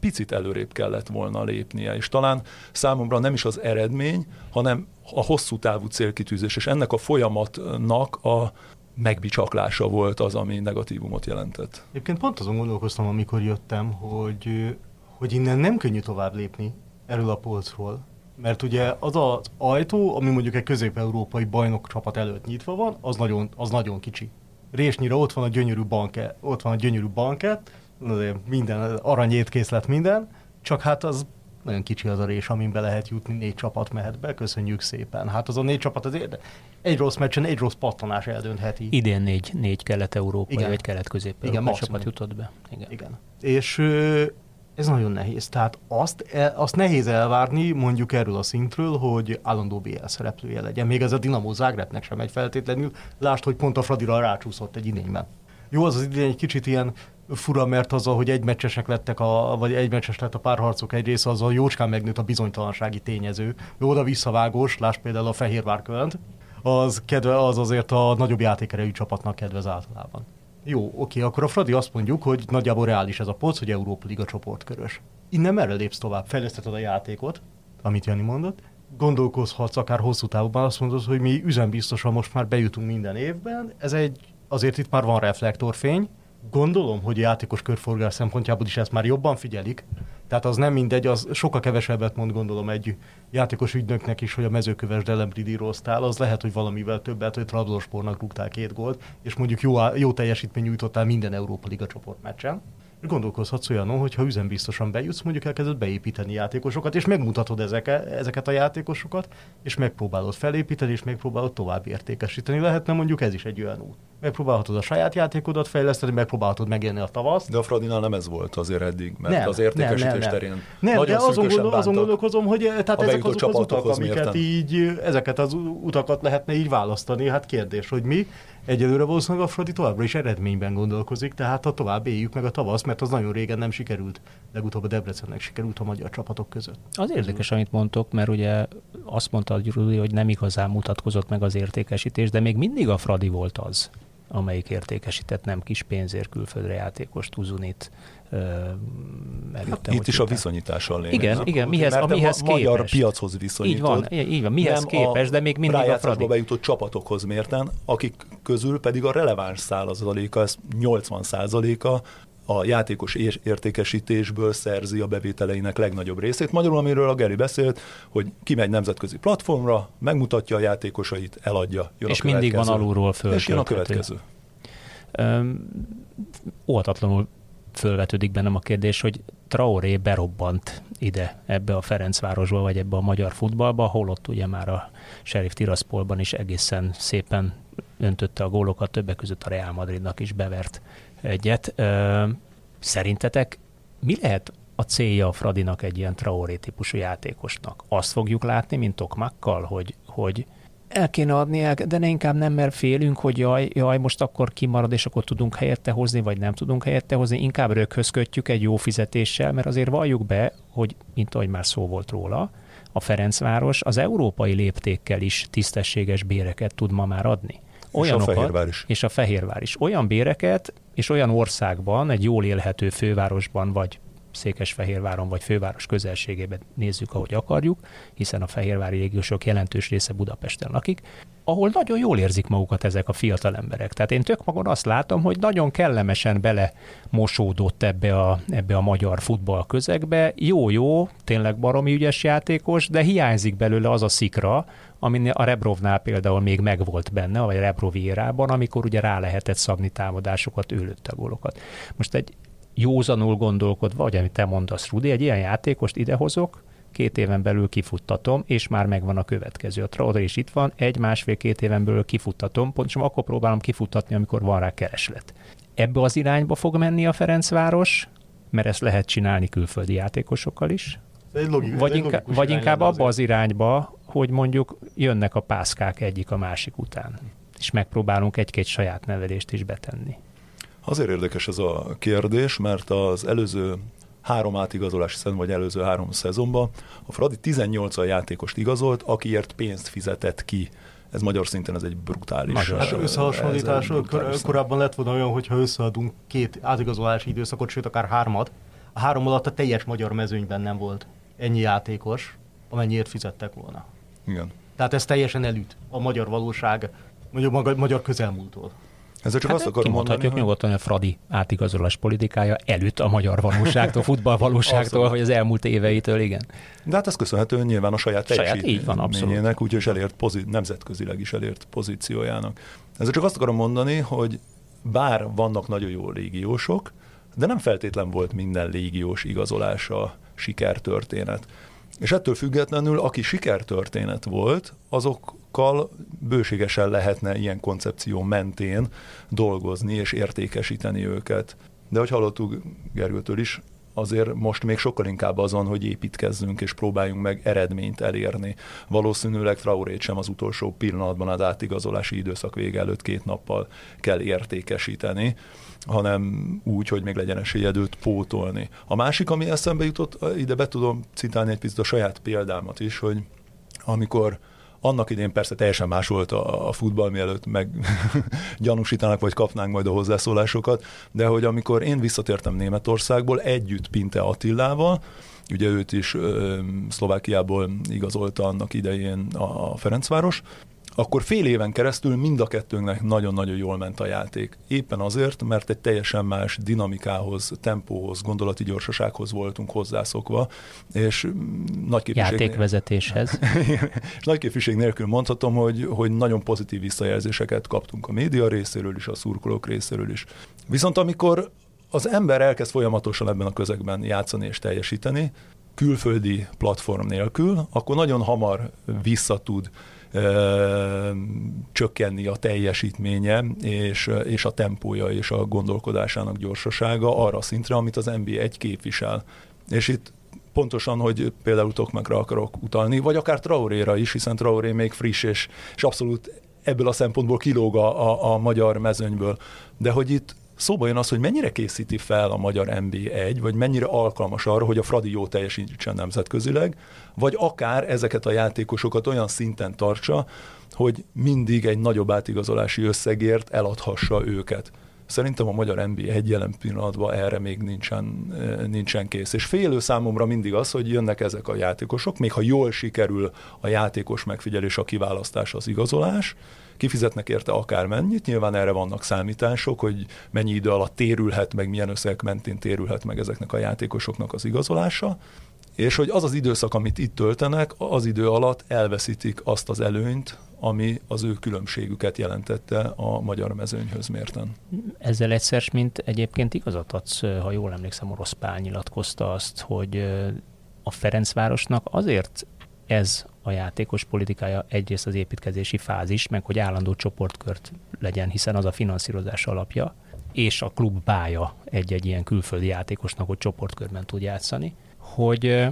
Speaker 2: picit előrébb kellett volna lépnie, és talán számomra nem is az eredmény, hanem a hosszú távú célkitűzés, és ennek a folyamatnak a megbicsaklása volt az, ami negatívumot jelentett.
Speaker 3: Egyébként pont azon gondolkoztam, amikor jöttem, hogy, hogy innen nem könnyű tovább lépni erről a polcról, mert ugye az az ajtó, ami mondjuk egy közép-európai bajnok csapat előtt nyitva van, az nagyon, az nagyon kicsi. Résnyire ott van a gyönyörű banket, ott van a gyönyörű banket, minden, aranyétkészlet minden, csak hát az nagyon kicsi az a rés, amin be lehet jutni, négy csapat mehet be, köszönjük szépen. Hát az a négy csapat azért egy rossz meccsen egy rossz pattanás eldöntheti.
Speaker 1: Idén négy, négy kelet-európai, vagy kelet-közép-európai csapat jutott be.
Speaker 3: Igen. Igen. És ez nagyon nehéz. Tehát azt, e, azt nehéz elvárni mondjuk erről a szintről, hogy állandó BL szereplője legyen. Még ez a Dinamo Zágrebnek sem egy feltétlenül. Lásd, hogy pont a Fradira rácsúszott egy idényben. Jó, az az idény egy kicsit ilyen fura, mert az, hogy egy meccsesek lettek, a, vagy egy meccses lett a párharcok egy része, az a jócskán megnőtt a bizonytalansági tényező. Oda visszavágós, láss például a Fehérvár költ, az, kedve, az azért a nagyobb játékerejű csapatnak kedvez általában. Jó, oké, akkor a Fradi azt mondjuk, hogy nagyjából reális ez a poc, hogy Európa Liga csoportkörös. Innen merre lépsz tovább? Fejleszteted a játékot, amit Jani mondott, gondolkozhatsz akár hosszú távban, azt mondod, hogy mi üzembiztosan most már bejutunk minden évben, ez egy, azért itt már van reflektorfény, Gondolom, hogy a játékos körforgás szempontjából is ezt már jobban figyelik. Tehát az nem mindegy, az sokkal kevesebbet mond gondolom egy játékos ügynöknek is, hogy a mezőköves delemridíroztál, az lehet, hogy valamivel többet, hogy Trabzonspornak rúgtál két gólt, és mondjuk jó, jó teljesítmény nyújtottál minden Európa Liga csoportmeccsen gondolkozhatsz olyanon, hogyha üzembiztosan bejutsz, mondjuk elkezded beépíteni játékosokat, és megmutatod ezeket, ezeket a játékosokat, és megpróbálod felépíteni, és megpróbálod tovább értékesíteni. Lehetne mondjuk ez is egy olyan út. Megpróbálhatod a saját játékodat fejleszteni, megpróbálhatod megélni a tavaszt.
Speaker 2: De a Fradinál nem ez volt azért eddig, mert nem, az értékesítés nem, nem, terén
Speaker 3: nem, nagyon de azon, gondol, azon gondolkozom, hogy eh, tehát ezek azok az utak, amiket mérten. így, ezeket az utakat lehetne így választani. Hát kérdés, hogy mi Egyelőre valószínűleg a Fradi továbbra is eredményben gondolkozik, tehát ha tovább éljük meg a tavasz, mert az nagyon régen nem sikerült. Legutóbb a Debrecennek sikerült a magyar csapatok között.
Speaker 1: Az érdekes, amit mondtok, mert ugye azt mondta Gyuri, hogy nem igazán mutatkozott meg az értékesítés, de még mindig a Fradi volt az, amelyik értékesített nem kis pénzért külföldre játékos Tuzunit,
Speaker 2: Hát itt is a viszonyítás a lényeg.
Speaker 1: Igen, nem? igen mihez, a mihez
Speaker 2: a magyar piachoz viszonyítod.
Speaker 1: Így van, így van mihez nem képes, de még mindig a Fradi.
Speaker 2: bejutott csapatokhoz mérten, akik közül pedig a releváns százaléka, ez 80 százaléka a játékos értékesítésből szerzi a bevételeinek legnagyobb részét. Magyarul, amiről a Geri beszélt, hogy kimegy nemzetközi platformra, megmutatja a játékosait, eladja.
Speaker 1: Jön és a mindig van alulról föl.
Speaker 2: És jön a következő.
Speaker 1: Öm, óhatatlanul fölvetődik bennem a kérdés, hogy Traoré berobbant ide, ebbe a Ferencvárosba, vagy ebbe a magyar futballba, holott ugye már a Sheriff Tiraspolban is egészen szépen öntötte a gólokat, többek között a Real Madridnak is bevert egyet. Szerintetek mi lehet a célja a Fradinak egy ilyen Traoré típusú játékosnak? Azt fogjuk látni, mint Tokmakkal, hogy, hogy el kéne adni, el, de ne inkább nem, mert félünk, hogy jaj, jaj, most akkor kimarad, és akkor tudunk helyette hozni, vagy nem tudunk helyette hozni, inkább röghöz kötjük egy jó fizetéssel, mert azért valljuk be, hogy, mint ahogy már szó volt róla, a Ferencváros az európai léptékkel is tisztességes béreket tud ma már adni.
Speaker 2: Olyanokat, és a Fehérvár is.
Speaker 1: És a Fehérvár is. Olyan béreket, és olyan országban, egy jól élhető fővárosban, vagy Székesfehérváron vagy főváros közelségében nézzük, ahogy akarjuk, hiszen a fehérvári régiósok jelentős része Budapesten lakik, ahol nagyon jól érzik magukat ezek a fiatal emberek. Tehát én tök magon azt látom, hogy nagyon kellemesen bele mosódott ebbe a, ebbe a magyar futball közegbe. Jó-jó, tényleg baromi ügyes játékos, de hiányzik belőle az a szikra, ami a Rebrovnál például még megvolt benne, vagy a Rebrovi érában, amikor ugye rá lehetett szabni támadásokat, ő a gólokat. Most egy józanul gondolkodva, vagy amit te mondasz, Rudi, egy ilyen játékost idehozok, két éven belül kifuttatom, és már megvan a következő. A Traore is itt van, egy, másfél-két éven belül kifuttatom, pontosan akkor próbálom kifuttatni, amikor van rá kereslet. Ebbe az irányba fog menni a Ferencváros, mert ezt lehet csinálni külföldi játékosokkal is.
Speaker 3: egy logik,
Speaker 1: vagy, inká, vagy inkább abba az irányba, hogy mondjuk jönnek a pászkák egyik a másik után, és megpróbálunk egy-két saját nevelést is betenni.
Speaker 2: Azért érdekes ez a kérdés, mert az előző három átigazolási szezon, vagy előző három szezonban a Fradi 18 a játékost igazolt, akiért pénzt fizetett ki. Ez magyar szinten ez egy brutális.
Speaker 3: Magyar. Hát összehasonlítás, kor, korábban lett volna olyan, hogyha összeadunk két átigazolási időszakot, sőt akár hármat, a három alatt a teljes magyar mezőnyben nem volt ennyi játékos, amennyiért fizettek volna.
Speaker 2: Igen.
Speaker 3: Tehát ez teljesen elüt a magyar valóság, mondjuk a magyar közelmúltól.
Speaker 2: Ezzel csak hát azt akarom mondani,
Speaker 1: hogy... nyugodtan, a Fradi átigazolás politikája előtt a magyar valóságtól, futball valóságtól, vagy az elmúlt éveitől, igen.
Speaker 2: De hát ez köszönhető nyilván a saját, abszolút. úgyhogy elért pozit, nemzetközileg is elért pozíciójának. Ezzel csak azt akarom mondani, hogy bár vannak nagyon jó légiósok, de nem feltétlen volt minden légiós igazolása sikertörténet. És ettől függetlenül, aki sikertörténet volt, azokkal bőségesen lehetne ilyen koncepció mentén dolgozni és értékesíteni őket. De hogy hallottuk Gergőtől is, azért most még sokkal inkább azon, hogy építkezzünk és próbáljunk meg eredményt elérni. Valószínűleg Traorét sem az utolsó pillanatban az átigazolási időszak vége előtt két nappal kell értékesíteni, hanem úgy, hogy még legyen esélyed őt pótolni. A másik, ami eszembe jutott, ide be tudom citálni egy picit a saját példámat is, hogy amikor annak idén persze teljesen más volt a, a futball, mielőtt meg gyanúsítanak, vagy kapnánk majd a hozzászólásokat, de hogy amikor én visszatértem Németországból együtt Pinte Attillával, ugye őt is ö, Szlovákiából igazolta annak idején a Ferencváros, akkor fél éven keresztül mind a kettőnknek nagyon-nagyon jól ment a játék. Éppen azért, mert egy teljesen más dinamikához, tempóhoz, gondolati gyorsasághoz voltunk hozzászokva, és nagy
Speaker 1: képviség... Játékvezetéshez.
Speaker 2: és nagy képviség nélkül mondhatom, hogy, hogy nagyon pozitív visszajelzéseket kaptunk a média részéről is, a szurkolók részéről is. Viszont amikor az ember elkezd folyamatosan ebben a közegben játszani és teljesíteni, külföldi platform nélkül, akkor nagyon hamar visszatud csökkenni a teljesítménye és, és a tempója és a gondolkodásának gyorsasága arra a szintre, amit az NBA egy képvisel. És itt pontosan, hogy például Tokmakra akarok utalni, vagy akár Traoréra is, hiszen Traoré még friss, és, és abszolút ebből a szempontból kilóg a, a, a magyar mezőnyből. De hogy itt szóba jön az, hogy mennyire készíti fel a magyar NB1, vagy mennyire alkalmas arra, hogy a Fradi jó teljesítsen nemzetközileg, vagy akár ezeket a játékosokat olyan szinten tartsa, hogy mindig egy nagyobb átigazolási összegért eladhassa őket. Szerintem a magyar NBA egy jelen pillanatban erre még nincsen, nincsen kész. És félő számomra mindig az, hogy jönnek ezek a játékosok, még ha jól sikerül a játékos megfigyelés, a kiválasztás, az igazolás, kifizetnek érte akármennyit, nyilván erre vannak számítások, hogy mennyi idő alatt térülhet meg, milyen összegek mentén térülhet meg ezeknek a játékosoknak az igazolása, és hogy az az időszak, amit itt töltenek, az idő alatt elveszítik azt az előnyt, ami az ő különbségüket jelentette a magyar mezőnyhöz mérten.
Speaker 1: Ezzel egyszer, mint egyébként igazat adsz, ha jól emlékszem, Orosz Pál nyilatkozta azt, hogy a Ferencvárosnak azért ez a játékos politikája egyrészt az építkezési fázis, meg hogy állandó csoportkört legyen, hiszen az a finanszírozás alapja, és a klub bája egy-egy ilyen külföldi játékosnak, hogy csoportkörben tud játszani, hogy,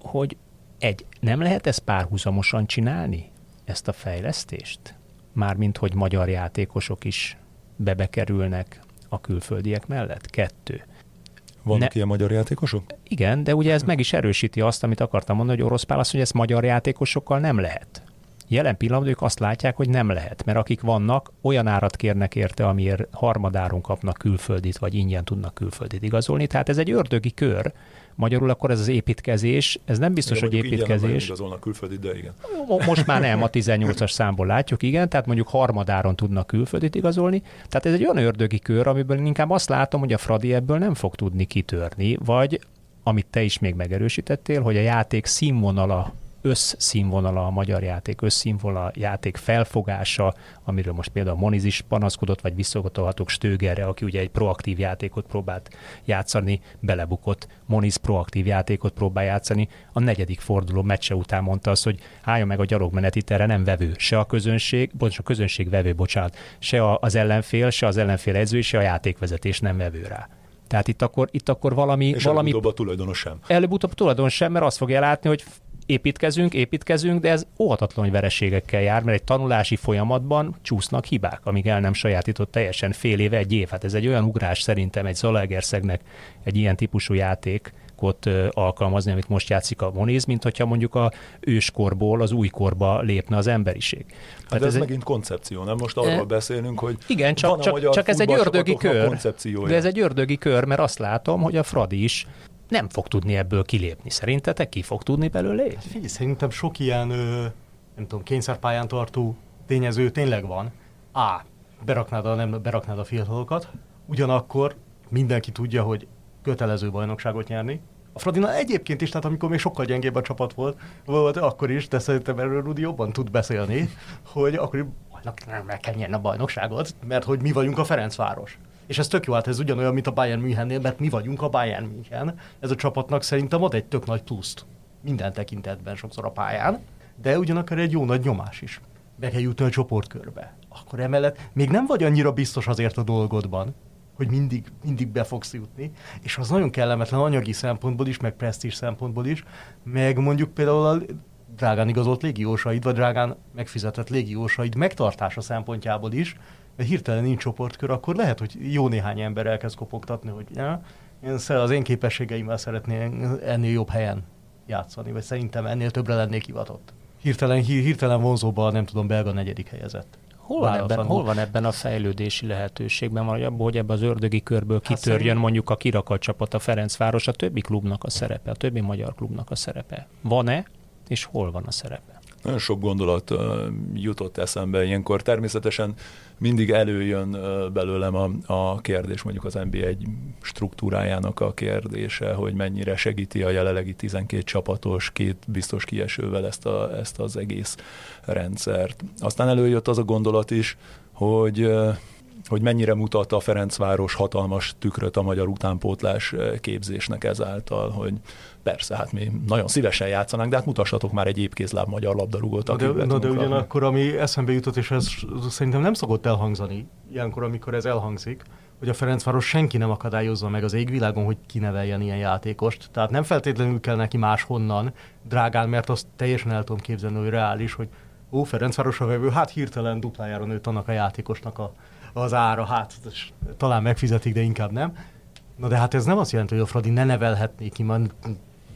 Speaker 1: hogy egy, nem lehet ezt párhuzamosan csinálni? ezt a fejlesztést? Mármint, hogy magyar játékosok is bebekerülnek a külföldiek mellett? Kettő.
Speaker 2: Vannak ne... ilyen magyar játékosok?
Speaker 1: Igen, de ugye ez meg is erősíti azt, amit akartam mondani, hogy orosz pálasz, hogy ezt magyar játékosokkal nem lehet. Jelen pillanatban ők azt látják, hogy nem lehet, mert akik vannak, olyan árat kérnek érte, amiért harmadáron kapnak külföldit, vagy ingyen tudnak külföldit igazolni. Tehát ez egy ördögi kör. Magyarul akkor ez az építkezés, ez nem biztos, igen, hogy építkezés.
Speaker 2: igazolnak külföldit, de igen.
Speaker 1: Most már nem, a 18-as számból látjuk, igen, tehát mondjuk harmadáron tudnak külföldit igazolni. Tehát ez egy olyan ördögi kör, amiből inkább azt látom, hogy a Fradi ebből nem fog tudni kitörni, vagy amit te is még megerősítettél, hogy a játék színvonala összszínvonala a magyar játék, összszínvonala játék felfogása, amiről most például Moniz is panaszkodott, vagy visszagatolhatok Stögerre, aki ugye egy proaktív játékot próbált játszani, belebukott. Moniz proaktív játékot próbál játszani. A negyedik forduló meccse után mondta azt, hogy álljon meg a gyalogmenet itt erre nem vevő. Se a közönség, bocs, a közönség vevő, bocsánat, se az ellenfél, se az ellenfél edző, se a játékvezetés nem vevő rá. Tehát itt akkor, itt akkor valami...
Speaker 2: És
Speaker 1: valami
Speaker 2: előbb-utóbb a tulajdonos sem.
Speaker 1: Előbb-utóbb a tulajdonos sem, mert azt fogja látni, hogy építkezünk, építkezünk, de ez óhatatlan, vereségekkel jár, mert egy tanulási folyamatban csúsznak hibák, amíg el nem sajátított teljesen fél éve, egy év. Hát ez egy olyan ugrás szerintem egy Zalaegerszegnek egy ilyen típusú játék, alkalmazni, amit most játszik a Moniz, mint hogyha mondjuk a őskorból az újkorba lépne az emberiség.
Speaker 2: Hát ez, ez egy... megint koncepció, nem? Most arról e... beszélünk, hogy
Speaker 1: Igen, csak, csak, csak ez egy ördögi kör. De ez egy ördögi kör, mert azt látom, hogy a Fradi is nem fog tudni ebből kilépni. Szerintetek ki fog tudni belőle lépni?
Speaker 3: Figyelj, szerintem sok ilyen, nem tudom, kényszerpályán tartó tényező tényleg van. A. Beraknád a, nem, beraknád a fiatalokat, ugyanakkor mindenki tudja, hogy kötelező bajnokságot nyerni. A Fradina egyébként is, tehát amikor még sokkal gyengébb a csapat volt, volt akkor is, de szerintem erről Rudi jobban tud beszélni, hogy akkor nem meg kell nyerni a bajnokságot, mert hogy mi vagyunk a Ferencváros. És ez tök jó, hát ez ugyanolyan, mint a Bayern Münchennél, mert mi vagyunk a Bayern München. Ez a csapatnak szerintem ad egy tök nagy pluszt. Minden tekintetben sokszor a pályán, de ugyanakkor egy jó nagy nyomás is. Be kell jutni a csoportkörbe. Akkor emellett még nem vagy annyira biztos azért a dolgodban, hogy mindig, mindig be fogsz jutni, és az nagyon kellemetlen anyagi szempontból is, meg presztis szempontból is, meg mondjuk például a drágán igazolt légiósaid, vagy drágán megfizetett légiósaid megtartása szempontjából is, hirtelen nincs csoportkör, akkor lehet, hogy jó néhány ember elkezd kopogtatni, hogy ja, én az én képességeimmel szeretnék ennél jobb helyen játszani, vagy szerintem ennél többre lennék hivatott. Hirtelen, hirtelen vonzóban, nem tudom, belga negyedik helyezett.
Speaker 1: Hol van, ebben, hol van ebben a fejlődési lehetőségben? Vagy abban, hogy ebben az ördögi körből hát kitörjön szerint... mondjuk a kirakat csapat, a Ferencváros, a többi klubnak a szerepe, a többi magyar klubnak a szerepe. Van-e, és hol van a szerepe?
Speaker 2: Nagyon sok gondolat jutott eszembe ilyenkor. Természetesen mindig előjön belőlem a, a kérdés, mondjuk az NBA egy struktúrájának a kérdése, hogy mennyire segíti a jelenlegi 12 csapatos, két biztos kiesővel ezt, a, ezt az egész rendszert. Aztán előjött az a gondolat is, hogy hogy mennyire mutatta a Ferencváros hatalmas tükröt a magyar utánpótlás képzésnek ezáltal, hogy persze, hát mi nagyon szívesen játszanánk, de hát mutassatok már egy épkézláb magyar labdarúgót.
Speaker 3: Na de, na de ugyanakkor, ami eszembe jutott, és ez szerintem nem szokott elhangzani, ilyenkor, amikor ez elhangzik, hogy a Ferencváros senki nem akadályozza meg az égvilágon, hogy kineveljen ilyen játékost. Tehát nem feltétlenül kell neki máshonnan drágán, mert azt teljesen el tudom képzelni, hogy reális, hogy ó, Ferencváros a vevő, hát hirtelen duplájára nőtt annak a játékosnak a, az ára, hát talán megfizetik, de inkább nem. Na de hát ez nem azt jelenti, hogy a Fradi ne nevelhetné ki, mert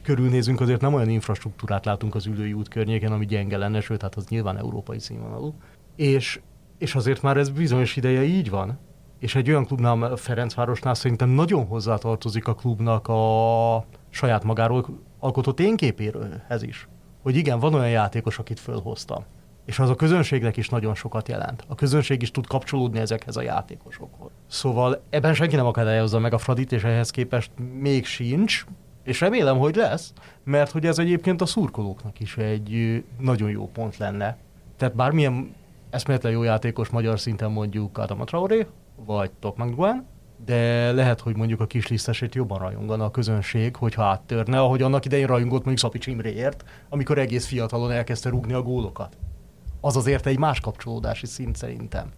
Speaker 3: körülnézünk, azért nem olyan infrastruktúrát látunk az ülői út környéken, ami gyenge lenne, sőt, hát az nyilván európai színvonalú. És, és azért már ez bizonyos ideje így van. És egy olyan klubnál, Ferencvárosnál szerintem nagyon hozzátartozik a klubnak a saját magáról alkotott én képéhez is. Hogy igen, van olyan játékos, akit fölhoztam és az a közönségnek is nagyon sokat jelent. A közönség is tud kapcsolódni ezekhez a játékosokhoz. Szóval ebben senki nem akadályozza meg a Fradit, és ehhez képest még sincs, és remélem, hogy lesz, mert hogy ez egyébként a szurkolóknak is egy nagyon jó pont lenne. Tehát bármilyen eszméletlen jó játékos magyar szinten mondjuk Adam Traoré, vagy Tokmak Guan, de lehet, hogy mondjuk a kis lisztesét jobban rajongana a közönség, hogyha áttörne, ahogy annak idején rajongott mondjuk Szapics Imréért, amikor egész fiatalon elkezdte rúgni a gólokat az azért egy más kapcsolódási szint szerintem.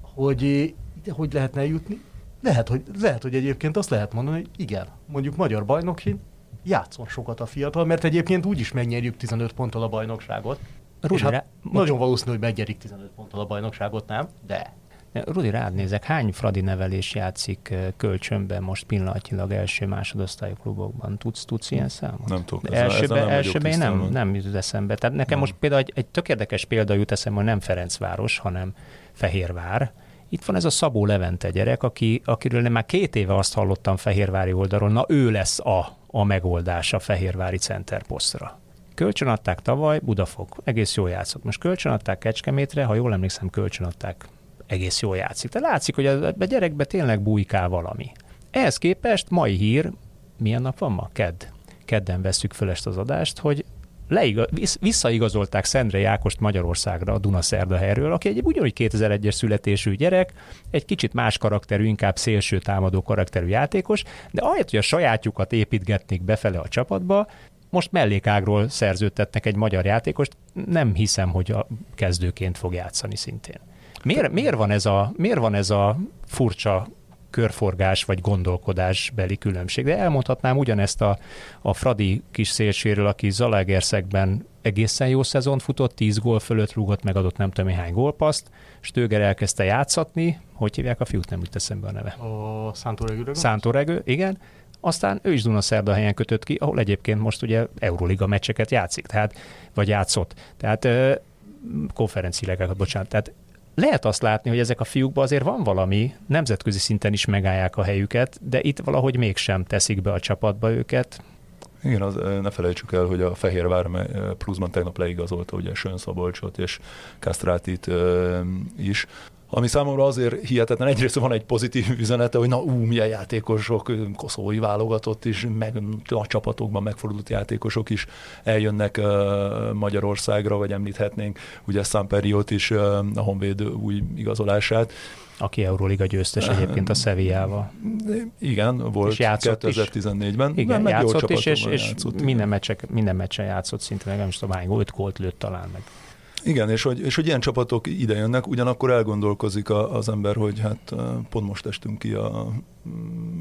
Speaker 3: Hogy, hogy lehetne jutni? Lehet hogy, lehet, hogy egyébként azt lehet mondani, hogy igen, mondjuk magyar bajnoki játszon sokat a fiatal, mert egyébként úgyis megnyerjük 15 ponttal a bajnokságot. Rudi, hát rá... nagyon valószínű, hogy megnyerik 15 ponttal a bajnokságot, nem? De.
Speaker 1: Rudi, rád nézek, hány Fradi nevelés játszik kölcsönben most pillanatilag első másodosztályú klubokban? Tudsz, tudsz ilyen számot?
Speaker 2: Nem tudok.
Speaker 1: Ezzel, elsőbe, ezzel nem, elsőbe nem, nem jut eszembe. Tehát nekem nem. most például egy, egy tök érdekes példa jut eszembe, hogy nem Ferencváros, hanem Fehérvár. Itt van ez a Szabó Levente gyerek, aki, akiről nem már két éve azt hallottam Fehérvári oldalról, na ő lesz a, a megoldás a Fehérvári centerposztra. Kölcsönadták tavaly, Budafok, egész jól játszott. Most kölcsönadták Kecskemétre, ha jól emlékszem, kölcsönadták, egész jól játszik. Tehát látszik, hogy a, a gyerekbe tényleg bújkál valami. Ehhez képest mai hír, milyen nap van ma? Kedd. Kedden veszük föl ezt az adást, hogy leiga, visszaigazolták Szendre Ákost Magyarországra a Dunaszerda helyről, aki egy ugyanúgy 2001-es születésű gyerek, egy kicsit más karakterű, inkább szélső támadó karakterű játékos, de ahelyett, hogy a sajátjukat építgetnék befele a csapatba, most mellékágról szerződtetnek egy magyar játékost, nem hiszem, hogy a kezdőként fog játszani szintén. Miért, miért, van, ez a, miért van ez a furcsa körforgás vagy gondolkodás beli különbség. De elmondhatnám ugyanezt a, a Fradi kis szélséről, aki Zalaegerszegben egészen jó szezon futott, 10 gól fölött rúgott, megadott nem tudom hány gólpaszt, Stöger elkezdte játszatni, hogy hívják a fiút, nem jut eszembe a neve.
Speaker 3: A Szántóregő.
Speaker 1: Szántóregő, igen. Aztán ő is Dunaszerda helyen kötött ki, ahol egyébként most ugye Euroliga meccseket játszik, tehát, vagy játszott. Tehát konferenciákat, bocsánat. Tehát lehet azt látni, hogy ezek a fiúkban azért van valami, nemzetközi szinten is megállják a helyüket, de itt valahogy mégsem teszik be a csapatba őket.
Speaker 2: Igen, az, ne felejtsük el, hogy a Fehérvár pluszban tegnap leigazolta ugye Sön Szabolcsot és Kastrátit is, ami számomra azért hihetetlen. Egyrészt van egy pozitív üzenete, hogy na ú, milyen játékosok, koszói válogatott is, meg a csapatokban megfordult játékosok is eljönnek uh, Magyarországra, vagy említhetnénk ugye Samperiot is, uh, a Honvéd új igazolását.
Speaker 1: Aki Euróliga győztes egyébként a Sevillával.
Speaker 2: Igen, volt 2014-ben.
Speaker 1: Igen, meg játszott is, és, és játszott, minden, meccsek, minden meccsen játszott szinte, meg nem is tudom hány, 5 gólt lőtt talán meg.
Speaker 2: Igen, és hogy, és hogy ilyen csapatok ide jönnek, ugyanakkor elgondolkozik a, az ember, hogy hát pont most estünk ki a,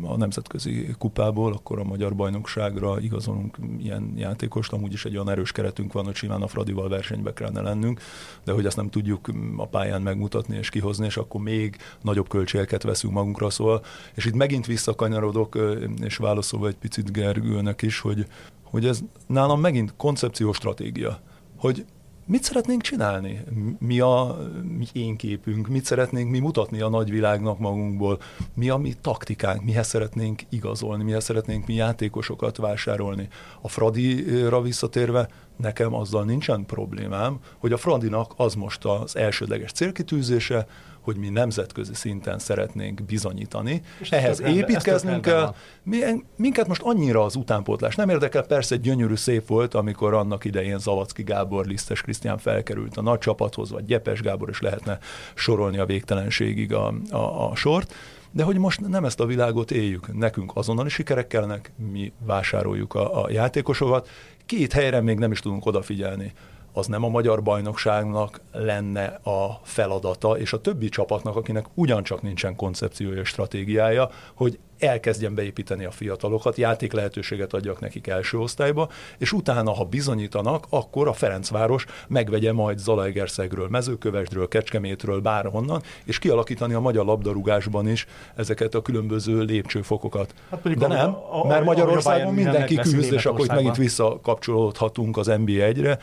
Speaker 2: a nemzetközi kupából, akkor a magyar bajnokságra igazolunk ilyen játékost, amúgy is egy olyan erős keretünk van, hogy simán a Fradival versenybe kellene lennünk, de hogy ezt nem tudjuk a pályán megmutatni és kihozni, és akkor még nagyobb költségeket veszünk magunkra, szóval, és itt megint visszakanyarodok, és válaszolva egy picit Gergőnek is, hogy, hogy ez nálam megint koncepciós stratégia, hogy mit szeretnénk csinálni? Mi a mi én képünk? Mit szeretnénk mi mutatni a nagyvilágnak magunkból? Mi a mi taktikánk? Mihez szeretnénk igazolni? Mihez szeretnénk mi játékosokat vásárolni? A Fradira visszatérve, nekem azzal nincsen problémám, hogy a Fradinak az most az elsődleges célkitűzése, hogy mi nemzetközi szinten szeretnénk bizonyítani. És Ehhez építkeznünk kell. Mi, minket most annyira az utánpótlás nem érdekel, persze gyönyörű szép volt, amikor annak idején Zavacki Gábor, Lisztes Krisztián felkerült a nagy csapathoz, vagy Gyepes Gábor is lehetne sorolni a végtelenségig a, a, a sort. De hogy most nem ezt a világot éljük, nekünk azonnali sikerek kellnek, mi vásároljuk a, a játékosokat, két helyre még nem is tudunk odafigyelni az nem a magyar bajnokságnak lenne a feladata, és a többi csapatnak, akinek ugyancsak nincsen koncepciója stratégiája, hogy elkezdjen beépíteni a fiatalokat, játék lehetőséget adjak nekik első osztályba, és utána, ha bizonyítanak, akkor a Ferencváros megvegye majd Zalaegerszegről, Mezőkövesdről, Kecskemétről, bárhonnan, és kialakítani a magyar labdarúgásban is ezeket a különböző lépcsőfokokat. Hát De nem, a, a, mert Magyarországon mindenki küzd, és akkor itt megint visszakapcsolódhatunk az NB1-re,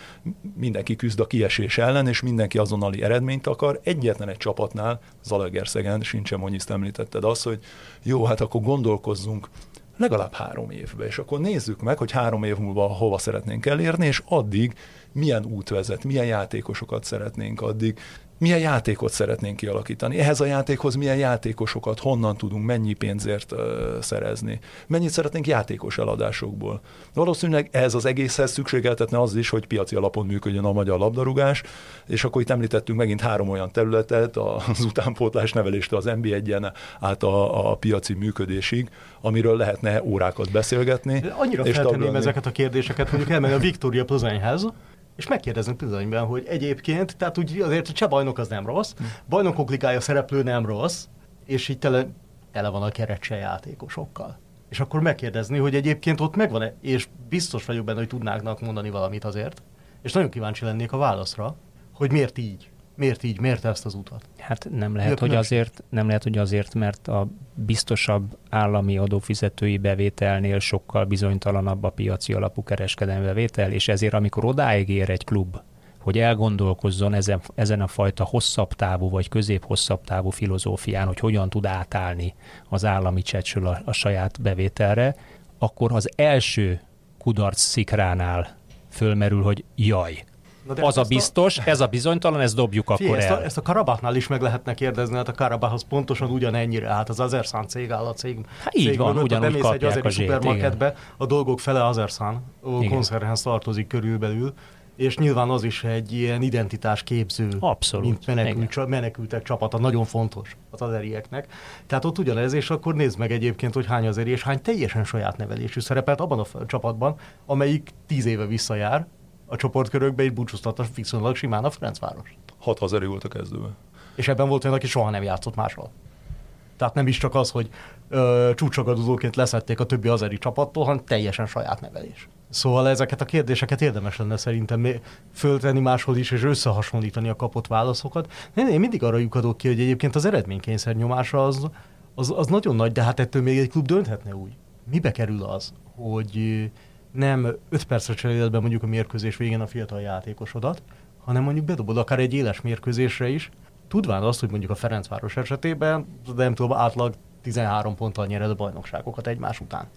Speaker 2: mindenki küzd a kiesés ellen, és mindenki azonnali eredményt akar. Egyetlen egy csapatnál, Zalaegerszegen, sincsen Monnyiszt említetted az, hogy jó, hát akkor gondolkozzunk legalább három évbe, és akkor nézzük meg, hogy három év múlva hova szeretnénk elérni, és addig milyen út vezet, milyen játékosokat szeretnénk addig milyen játékot szeretnénk kialakítani. Ehhez a játékhoz milyen játékosokat, honnan tudunk, mennyi pénzért uh, szerezni. Mennyit szeretnénk játékos eladásokból. Valószínűleg ez az egészhez szükségeltetne az is, hogy piaci alapon működjön a magyar labdarúgás, és akkor itt említettünk megint három olyan területet, az utánpótlás neveléstől az NB1-en át a, a piaci működésig, amiről lehetne órákat beszélgetni.
Speaker 3: Annyira és feltenném ezeket a kérdéseket, mondjuk elmegy a Victoria Plzenyhez, és megkérdezünk bizonyban, hogy egyébként, tehát úgy azért a cseh bajnok az nem rossz, bajnokok ligája szereplő nem rossz, és így tele, tele van a kerecse játékosokkal. És akkor megkérdezni, hogy egyébként ott megvan-e, és biztos vagyok benne, hogy tudnáknak mondani valamit azért, És nagyon kíváncsi lennék a válaszra, hogy miért így. Miért így? Miért ezt az utat?
Speaker 1: Hát nem lehet, hogy azért, nem lehet, hogy azért, mert a biztosabb állami adófizetői bevételnél sokkal bizonytalanabb a piaci alapú kereskedelmi bevétel, és ezért amikor odáig ér egy klub, hogy elgondolkozzon ezen, ezen a fajta hosszabb távú vagy közép-hosszabb távú filozófián, hogy hogyan tud átállni az állami csecsül a, a saját bevételre, akkor az első kudarc szikránál fölmerül, hogy jaj, Na az a biztos, a... ez a bizonytalan, ezt dobjuk Fie, akkor
Speaker 3: ezt
Speaker 1: el.
Speaker 3: A, ezt a Karabachnál is meg lehetne kérdezni, hát a Karabachhoz pontosan ugyanennyire állt az Azerszán cég áll a cég.
Speaker 1: Hát így
Speaker 3: cég
Speaker 1: van,
Speaker 3: mögött,
Speaker 1: ugyanúgy
Speaker 3: bemész egy azeri
Speaker 1: a
Speaker 3: szupermarketbe, igen. a dolgok fele Azerszán koncernhez tartozik körülbelül, és nyilván az is egy ilyen identitás képző,
Speaker 1: Abszolút.
Speaker 3: mint menekült, menekültek csapata, nagyon fontos az azerieknek. Tehát ott ugyanez, és akkor nézd meg egyébként, hogy hány azeri és hány teljesen saját nevelésű szerepelt abban a csapatban, amelyik tíz éve visszajár, a csoportkörökbe így búcsúztatta viszonylag simán a Ferencváros.
Speaker 2: Hat hazeri volt a kezdőben.
Speaker 3: És ebben volt olyan, aki soha nem játszott máshol. Tehát nem is csak az, hogy ö, csúcsagadozóként leszették a többi azeri csapattól, hanem teljesen saját nevelés. Szóval ezeket a kérdéseket érdemes lenne szerintem föltenni máshol is, és összehasonlítani a kapott válaszokat. Én, én mindig arra lyukadok ki, hogy egyébként az eredménykényszer nyomása az, az, az nagyon nagy, de hát ettől még egy klub dönthetne úgy. Mibe kerül az, hogy nem 5 percre cseréled be mondjuk a mérkőzés végén a fiatal játékosodat, hanem mondjuk bedobod akár egy éles mérkőzésre is, tudván azt, hogy mondjuk a Ferencváros esetében, de nem tudom, átlag 13 ponttal nyered a bajnokságokat egymás után.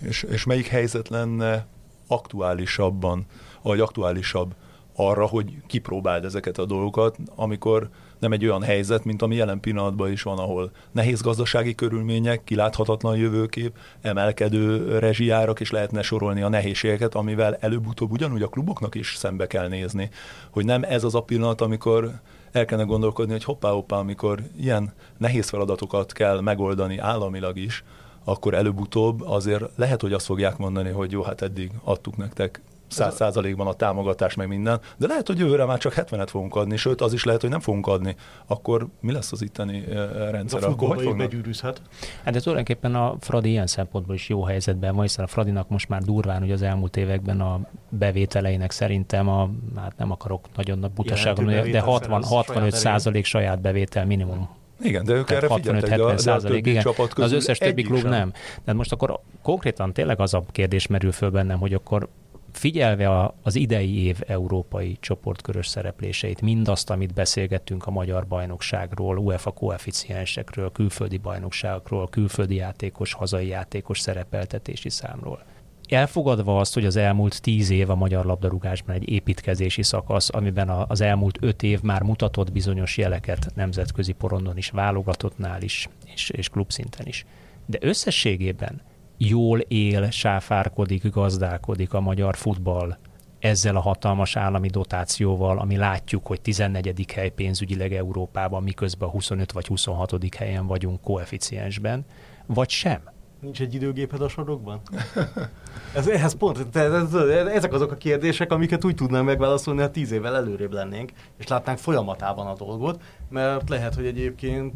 Speaker 2: És, és melyik helyzet lenne aktuálisabban, vagy aktuálisabb arra, hogy kipróbáld ezeket a dolgokat, amikor nem egy olyan helyzet, mint ami jelen pillanatban is van, ahol nehéz gazdasági körülmények, kiláthatatlan jövőkép, emelkedő rezsijárak, és lehetne sorolni a nehézségeket, amivel előbb-utóbb ugyanúgy a kluboknak is szembe kell nézni, hogy nem ez az a pillanat, amikor el kellene gondolkodni, hogy hoppá-hoppá, amikor ilyen nehéz feladatokat kell megoldani államilag is, akkor előbb-utóbb azért lehet, hogy azt fogják mondani, hogy jó, hát eddig adtuk nektek száz százalékban a támogatás, meg minden, de lehet, hogy jövőre már csak 70-et fogunk adni, sőt, az is lehet, hogy nem fogunk adni. Akkor mi lesz az itteni rendszer?
Speaker 3: A
Speaker 2: akkor
Speaker 3: hogy fognak? begyűrűzhet.
Speaker 1: Hát de tulajdonképpen a Fradi ilyen szempontból is jó helyzetben van, hiszen a Fradinak most már durván, hogy az elmúlt években a bevételeinek szerintem a, hát nem akarok nagyon nagy butaságon, de 60, 65 százalék saját bevétel minimum
Speaker 2: igen, de ők erre 65-70
Speaker 1: százalék, igen. Csapat az összes többi klub sem. nem. De most akkor konkrétan tényleg az a kérdés merül föl bennem, hogy akkor figyelve a, az idei év európai csoportkörös szerepléseit, mindazt, amit beszélgettünk a magyar bajnokságról, UEFA koeficiensekről, külföldi bajnokságokról, külföldi játékos, hazai játékos szerepeltetési számról. Elfogadva azt, hogy az elmúlt tíz év a magyar labdarúgásban egy építkezési szakasz, amiben az elmúlt öt év már mutatott bizonyos jeleket nemzetközi porondon is, válogatottnál is, és, és klubszinten is. De összességében jól él, sáfárkodik, gazdálkodik a magyar futball ezzel a hatalmas állami dotációval, ami látjuk, hogy 14. hely pénzügyileg Európában, miközben a 25 vagy 26. helyen vagyunk koeficiensben, vagy sem?
Speaker 3: Nincs egy időgéped a sorokban? Ez, ez pont, ez, ezek azok a kérdések, amiket úgy tudnánk megválaszolni, ha tíz évvel előrébb lennénk, és látnánk folyamatában a dolgot, mert lehet, hogy egyébként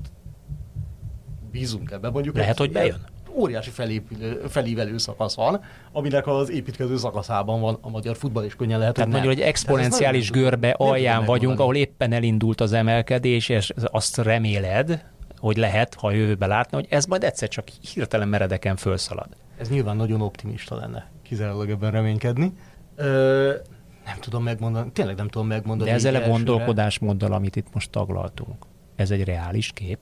Speaker 3: bízunk ebben. Mondjuk
Speaker 1: lehet, hogy bejön
Speaker 3: óriási felépülő, felívelő szakasz van, aminek az építkező szakaszában van a magyar futball, és könnyen lehet,
Speaker 1: Tehát mondjuk, hogy exponenciális görbe alján vagyunk, ahol éppen elindult az emelkedés, és azt reméled, hogy lehet, ha a jövőbe látni, hogy ez majd egyszer csak hirtelen meredeken fölszalad.
Speaker 3: Ez nyilván nagyon optimista lenne, kizárólag ebben reménykedni. Ö, nem tudom megmondani, tényleg nem tudom megmondani.
Speaker 1: De ezzel a gondolkodásmóddal, amit itt most taglaltunk, ez egy reális kép?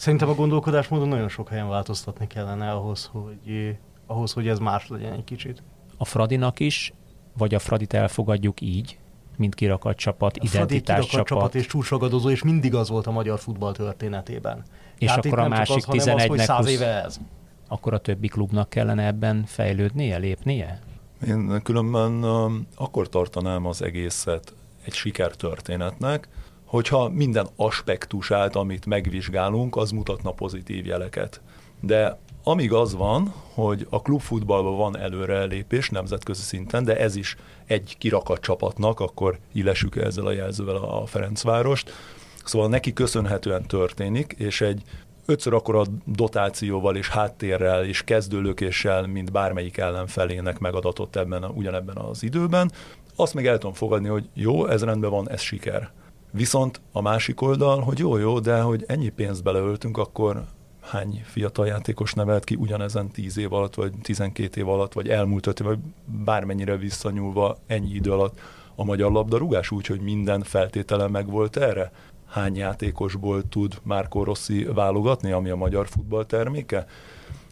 Speaker 3: Szerintem a gondolkodásmódon nagyon sok helyen változtatni kellene ahhoz, hogy, ahhoz, hogy ez más legyen egy kicsit.
Speaker 1: A Fradinak is, vagy a Fradit elfogadjuk így, mint kirakat csapat, a identitás csapat.
Speaker 3: csapat és csúcsagadozó, és mindig az volt a magyar futball történetében.
Speaker 1: És Tehát akkor a másik az, 11-nek
Speaker 3: az, éve ez.
Speaker 1: Akkor a többi klubnak kellene ebben fejlődnie, lépnie?
Speaker 2: Én különben um, akkor tartanám az egészet egy sikertörténetnek, hogyha minden aspektusát, amit megvizsgálunk, az mutatna pozitív jeleket. De amíg az van, hogy a klubfutballban van előrelépés nemzetközi szinten, de ez is egy kirakat csapatnak, akkor illessük ezzel a jelzővel a Ferencvárost. Szóval neki köszönhetően történik, és egy ötször akkora dotációval és háttérrel és kezdőlökéssel, mint bármelyik ellenfelének megadatott ebben, ugyanebben az időben, azt még el tudom fogadni, hogy jó, ez rendben van, ez siker. Viszont a másik oldal, hogy jó, jó, de hogy ennyi pénzt beleöltünk, akkor hány fiatal játékos nevelt ki ugyanezen 10 év alatt, vagy 12 év alatt, vagy elmúlt 5 év, vagy bármennyire visszanyúlva ennyi idő alatt a magyar labdarúgás, úgyhogy minden feltétele megvolt erre? Hány játékosból tud Márko Rossi válogatni, ami a magyar futball terméke?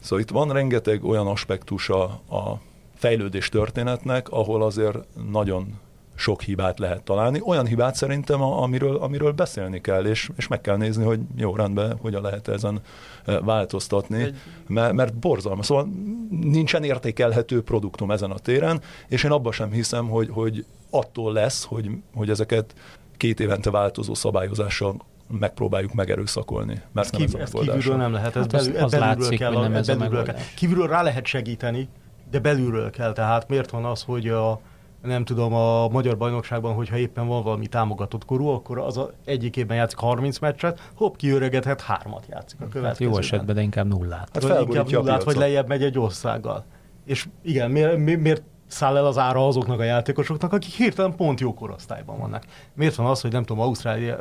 Speaker 2: Szóval itt van rengeteg olyan aspektusa a fejlődés történetnek, ahol azért nagyon sok hibát lehet találni. Olyan hibát szerintem, amiről, amiről beszélni kell, és, és meg kell nézni, hogy jó, rendben, hogyan lehet ezen e, változtatni, mert, mert borzalmas. Szóval nincsen értékelhető produktum ezen a téren, és én abban sem hiszem, hogy, hogy attól lesz, hogy, hogy ezeket két évente változó szabályozással megpróbáljuk megerőszakolni. Mert
Speaker 3: ez nem ez a kívülről nem lehet, ez, hát belül, az, az belülről látszik, kell, nem ez belülről kell. Kívülről rá lehet segíteni, de belülről kell. Tehát miért van az, hogy a, nem tudom, a magyar bajnokságban, hogyha éppen van valami támogatott korú, akkor az a egyik évben játszik 30 meccset, hopp, kiöregedhet, hármat játszik a hát következőben.
Speaker 1: Hát jó esetben, de inkább nullát.
Speaker 3: Hát vagy inkább nullát, vagy lejjebb megy egy országgal. És igen, miért, miért, miért száll el az ára azoknak a játékosoknak, akik hirtelen pont jó korosztályban vannak. Miért van az, hogy nem tudom,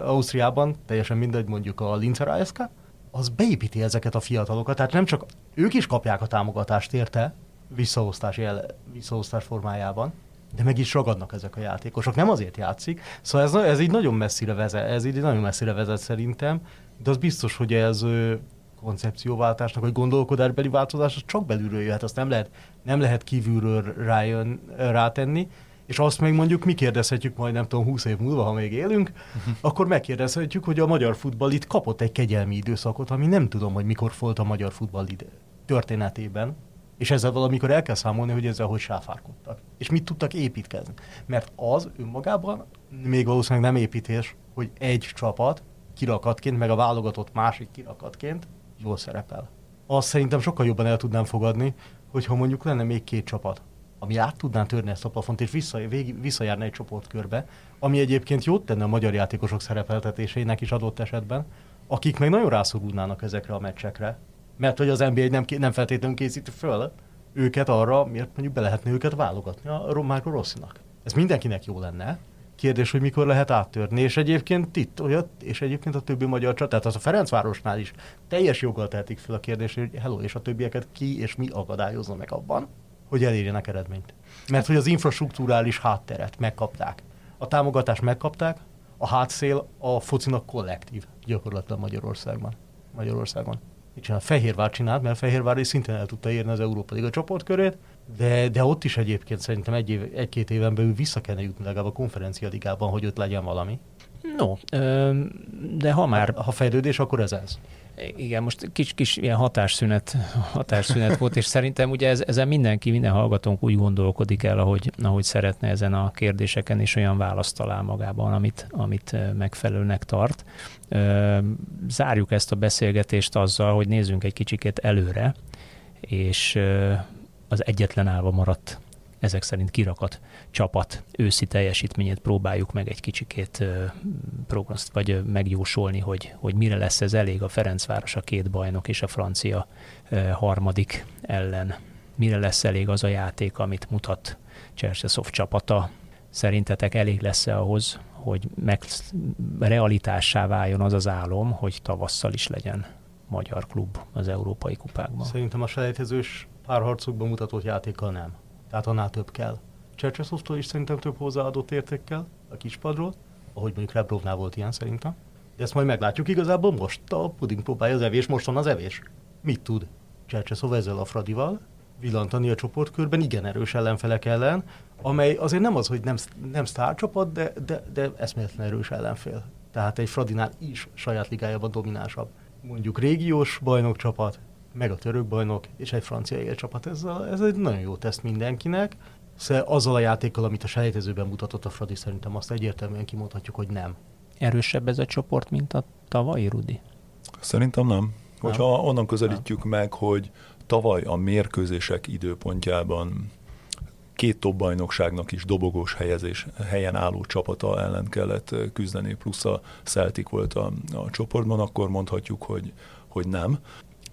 Speaker 3: Ausztriában, teljesen mindegy, mondjuk a Linzer ASK, az beépíti ezeket a fiatalokat, tehát nem csak ők is kapják a támogatást érte, visszaosztás, jel, visszaosztás formájában, de meg is ragadnak ezek a játékosok. Nem azért játszik. Szóval ez, ez így nagyon messzire vezet, ez így nagyon messzire vezet szerintem, de az biztos, hogy ez koncepcióváltásnak, vagy gondolkodásbeli változás, az csak belülről jöhet, azt nem lehet, nem lehet kívülről rájön, rátenni, és azt még mondjuk mi kérdezhetjük majd, nem tudom, 20 év múlva, ha még élünk, uh-huh. akkor megkérdezhetjük, hogy a magyar futball itt kapott egy kegyelmi időszakot, ami nem tudom, hogy mikor volt a magyar futball ide történetében, és ezzel valamikor el kell számolni, hogy ezzel hogy sáfárkodtak. És mit tudtak építkezni. Mert az önmagában még valószínűleg nem építés, hogy egy csapat kirakatként, meg a válogatott másik kirakatként jól szerepel. Azt szerintem sokkal jobban el tudnám fogadni, hogyha mondjuk lenne még két csapat, ami át tudná törni ezt a plafont, és vissza, végig, visszajárna egy csoportkörbe, ami egyébként jót tenne a magyar játékosok szerepeltetéseinek is adott esetben, akik meg nagyon rászorulnának ezekre a meccsekre, mert hogy az NBA nem, nem feltétlenül készíti föl őket arra, miért mondjuk be lehetne őket válogatni a Marco Rosszinak. Ez mindenkinek jó lenne. Kérdés, hogy mikor lehet áttörni. És egyébként itt olyat, és egyébként a többi magyar csat, tehát az a Ferencvárosnál is teljes joggal tehetik fel a kérdés, hogy hello, és a többieket ki és mi akadályozza meg abban, hogy elérjenek eredményt. Mert hogy az infrastruktúrális hátteret megkapták. A támogatást megkapták, a hátszél a focinak kollektív gyakorlatilag Magyarországban. Magyarországon mit csinál? Fehérvár csinált, mert Fehérvár is szintén el tudta érni az Európa Liga csoportkörét, de, de ott is egyébként szerintem egy év, egy-két éven belül vissza kellene jutni legalább a konferencia ligában, hogy ott legyen valami.
Speaker 1: No, de ha már...
Speaker 3: Ha, ha fejlődés, akkor ez ez.
Speaker 1: Igen, most kis, kis ilyen hatásszünet, hatásszünet volt, és szerintem ugye ez, ezen mindenki, minden hallgatónk úgy gondolkodik el, ahogy, ahogy szeretne ezen a kérdéseken, és olyan választ talál magában, amit, amit megfelelőnek tart. Zárjuk ezt a beszélgetést azzal, hogy nézzünk egy kicsikét előre, és az egyetlen állva maradt ezek szerint kirakat csapat őszi teljesítményét próbáljuk meg egy kicsikét prognoszt, vagy megjósolni, hogy, hogy mire lesz ez elég a Ferencváros, a két bajnok és a francia harmadik ellen. Mire lesz elég az a játék, amit mutat Cserszeszov csapata. Szerintetek elég lesz-e ahhoz, hogy meg realitássá váljon az az álom, hogy tavasszal is legyen magyar klub az európai kupákban?
Speaker 3: Szerintem a selejtezős párharcokban mutatott játékkal nem. Tehát annál több kell. Csercseszovtól is szerintem több hozzáadott értékkel a kispadról, ahogy mondjuk Rebrovnál volt ilyen szerintem. De ezt majd meglátjuk igazából most a puding próbálja az evés, most van az evés. Mit tud Csercseszov ezzel a Fradival? Villantani a csoportkörben igen erős ellenfelek ellen, amely azért nem az, hogy nem, nem sztárcsapat, de, de, de eszméletlen erős ellenfél. Tehát egy Fradinál is saját ligájában dominánsabb. Mondjuk régiós bajnokcsapat, meg a török bajnok, és egy francia csapat. Ez, a, ez egy nagyon jó teszt mindenkinek. Szóval azzal a játékkal, amit a selejtezőben mutatott a Fradi, szerintem azt egyértelműen kimondhatjuk, hogy nem.
Speaker 1: Erősebb ez a csoport, mint a tavalyi, Rudi?
Speaker 2: Szerintem nem. Hogyha nem. onnan közelítjük nem. meg, hogy tavaly a mérkőzések időpontjában két top bajnokságnak is dobogós helyezés, helyen álló csapata ellen kellett küzdeni, plusz a Celtic volt a, a csoportban, akkor mondhatjuk, hogy, hogy nem.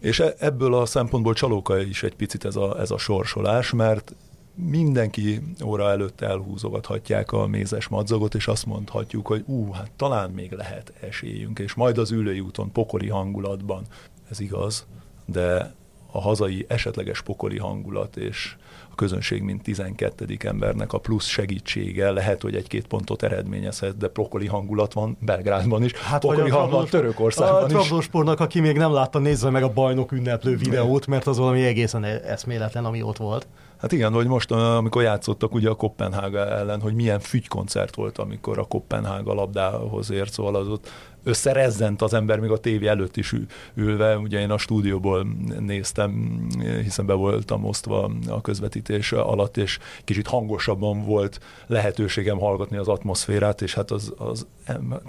Speaker 2: És e, ebből a szempontból csalóka is egy picit ez a, ez a sorsolás, mert mindenki óra előtt elhúzogathatják a mézes madzagot, és azt mondhatjuk, hogy ú, hát talán még lehet esélyünk, és majd az ülői úton pokoli hangulatban. Ez igaz, de a hazai esetleges pokoli hangulat és a közönség, mint 12. embernek a plusz segítsége lehet, hogy egy-két pontot eredményezhet, de pokoli hangulat van Belgrádban is, hát pokoli hangulat van Törökországban a is. A
Speaker 3: Trabzonsportnak, aki még nem látta, nézze meg a bajnok ünneplő videót, mert az valami egészen eszméletlen, ami ott volt.
Speaker 2: Hát igen, hogy most, amikor játszottak ugye a Kopenhága ellen, hogy milyen fügykoncert volt, amikor a Kopenhága labdához ért, szóval az ott összerezzent az ember még a tévé előtt is ülve. Ugye én a stúdióból néztem, hiszen be voltam osztva a közvetítés alatt, és kicsit hangosabban volt lehetőségem hallgatni az atmoszférát, és hát az, az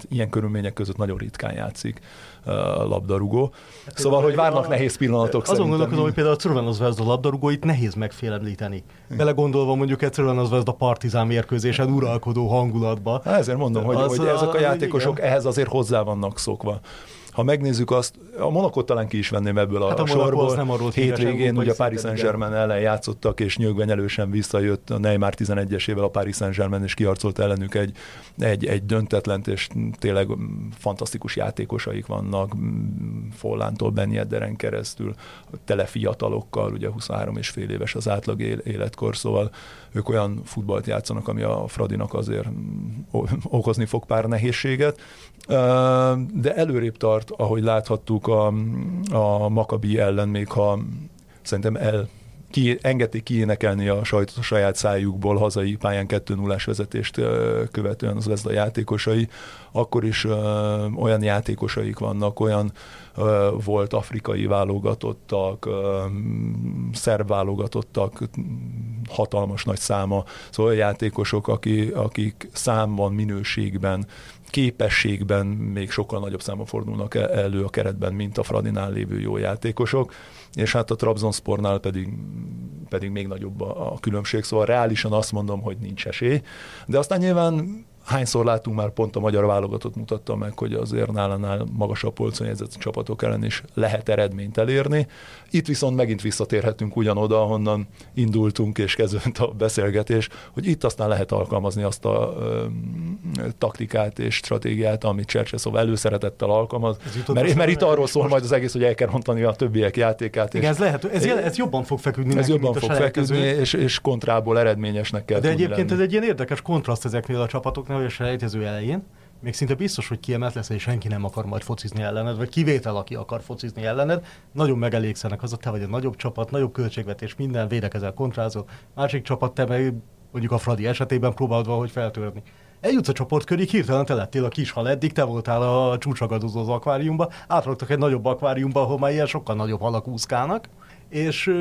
Speaker 2: ilyen körülmények között nagyon ritkán játszik labdarúgó. Hát szóval, hogy várnak a, nehéz pillanatok
Speaker 3: Azon szerintem. gondolkodom, hogy például a Crvena Zvezda labdarúgóit nehéz megfélemlíteni. Belegondolva mondjuk egy Crvena Zvezda partizán mérkőzésen uralkodó hangulatba.
Speaker 2: Hát ezért mondom, hogy, az, hogy ezek a játékosok igen. ehhez azért hozzá vannak szokva ha megnézzük azt, a Monakot talán ki is venném ebből a, hát a sorból. Nem arról Hétvégén ugye a Paris Saint-Germain ellen játszottak, és nyögvenyelősen visszajött. A Neymar 11-esével a Paris Saint-Germain, és kiarcolt ellenük. Egy, egy, egy döntetlent, és tényleg fantasztikus játékosaik vannak, Follántól Ben Yedderen keresztül, tele fiatalokkal, ugye 23 és fél éves az átlag életkor, szóval ők olyan futballt játszanak, ami a Fradinak azért okozni fog pár nehézséget, de előrébb tart, ahogy láthattuk a, a Makabi ellen, még ha szerintem el ki, engedték kiénekelni a, sajt, a saját szájukból hazai pályán 2 0 vezetést követően az a játékosai, akkor is ö, olyan játékosaik vannak, olyan ö, volt afrikai válogatottak, ö, szerb válogatottak, hatalmas nagy száma, szóval olyan játékosok, aki, akik számban, minőségben képességben még sokkal nagyobb számban fordulnak e- elő a keretben, mint a Fradinál lévő jó játékosok, és hát a Trabzonspornál pedig, pedig még nagyobb a, a különbség, szóval reálisan azt mondom, hogy nincs esély, de aztán nyilván hányszor látunk már pont a magyar válogatott mutatta meg, hogy azért nálánál magasabb polcon jegyzett csapatok ellen is lehet eredményt elérni. Itt viszont megint visszatérhetünk ugyanoda, ahonnan indultunk és kezdődött a beszélgetés, hogy itt aztán lehet alkalmazni azt a ö, taktikát és stratégiát, amit Csercseszov előszeretettel alkalmaz, mert, mert itt arról szól majd az egész, hogy el kell rontani a többiek játékát.
Speaker 3: Igen, ez lehet, ez, ez jobban fog feküdni.
Speaker 2: Ez neki, jobban fog feküdni, és, és kontrából eredményesnek kell
Speaker 3: De egyébként lenni. ez egy ilyen érdekes kontraszt ezeknél a csapatoknál, hogy a selejtező elején, még szinte biztos, hogy kiemelt lesz, és senki nem akar majd focizni ellened, vagy kivétel, aki akar focizni ellened, nagyon megelégszenek az, hogy te vagy a nagyobb csapat, nagyobb költségvetés, minden védekezel, kontrázol, másik csapat te meg mondjuk a Fradi esetében próbálod valahogy feltörni. Eljutsz a csoportkörig, hirtelen te lettél a kis hal, eddig te voltál a csúcsagadozó az akváriumba, átraktak egy nagyobb akváriumba, ahol már ilyen sokkal nagyobb halak úszkálnak, és,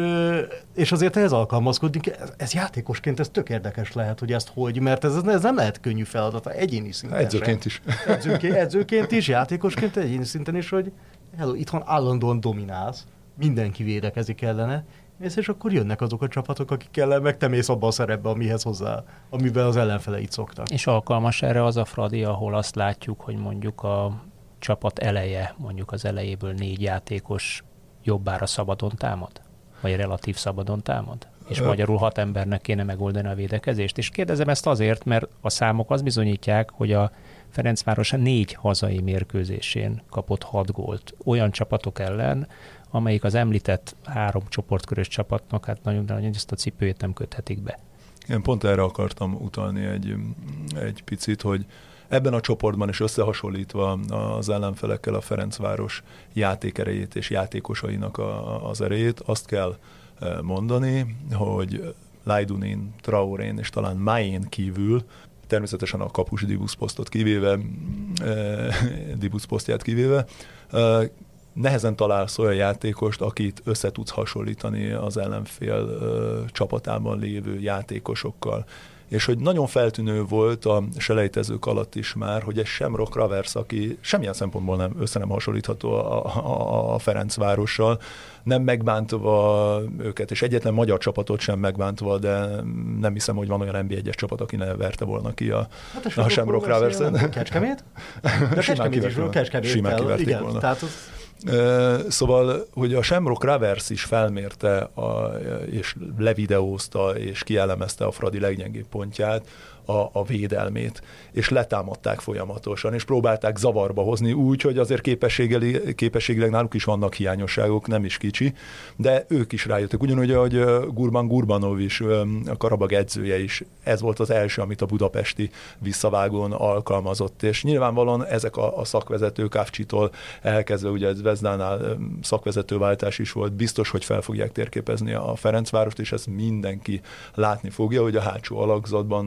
Speaker 3: és azért ez alkalmazkodni, ez, ez játékosként ez tök érdekes lehet, hogy ezt hogy, mert ez, ez nem lehet könnyű feladata egyéni szinten.
Speaker 2: Edzőként is.
Speaker 3: Edzőként, edzőként is, játékosként egyéni szinten is, hogy hello, itthon állandóan dominálsz, mindenki védekezik ellene, és, és akkor jönnek azok a csapatok, akik ellen meg te mész abba a szerepbe, amihez hozzá, amiben az ellenfeleit szoktak.
Speaker 1: És alkalmas erre az a Fradi, ahol azt látjuk, hogy mondjuk a csapat eleje, mondjuk az elejéből négy játékos jobbára szabadon támad? Vagy relatív szabadon támad? És Ö... magyarul hat embernek kéne megoldani a védekezést. És kérdezem ezt azért, mert a számok az bizonyítják, hogy a Ferencváros a négy hazai mérkőzésén kapott hat gólt olyan csapatok ellen, amelyik az említett három csoportkörös csapatnak, hát nagyon, nagyon ezt a cipőjét nem köthetik be.
Speaker 2: Én pont erre akartam utalni egy, egy picit, hogy Ebben a csoportban is összehasonlítva az ellenfelekkel a Ferencváros játékerejét és játékosainak a, az erejét, azt kell e, mondani, hogy Lajdunin, Traorén és talán Mayen kívül természetesen a kapus Dibusz posztot kivéve, e, Dibusz posztját kivéve, e, nehezen találsz olyan játékost, akit össze tudsz hasonlítani az ellenfél csapatában lévő játékosokkal és hogy nagyon feltűnő volt a selejtezők alatt is már, hogy egy Semrock Ravers, aki semmilyen szempontból nem össze nem hasonlítható a, a, a Ferencvárossal, nem megbántva őket, és egyetlen magyar csapatot sem megbántva, de nem hiszem, hogy van olyan NB1-es csapat, aki ne verte volna ki a, hát a, a Shamrock Ravers-en.
Speaker 3: Kecskemét? De simán
Speaker 2: kiverték, simán kiverték
Speaker 3: igen,
Speaker 2: volna.
Speaker 3: Tehát az
Speaker 2: Szóval, hogy a Shamrock Ravers is felmérte, a, és levideózta, és kielemezte a Fradi leggyengébb pontját, a, a védelmét, és letámadták folyamatosan, és próbálták zavarba hozni úgy, hogy azért képességileg náluk is vannak hiányosságok, nem is kicsi, de ők is rájöttek. Ugyanúgy, ahogy Gurban Gurbanov is, a Karabag edzője is, ez volt az első, amit a budapesti visszavágón alkalmazott, és nyilvánvalóan ezek a, a szakvezetők Ávcsitól elkezdve, ugye ez Vezdánál szakvezetőváltás is volt, biztos, hogy fel fogják térképezni a Ferencvárost, és ezt mindenki látni fogja, hogy a hátsó alakzatban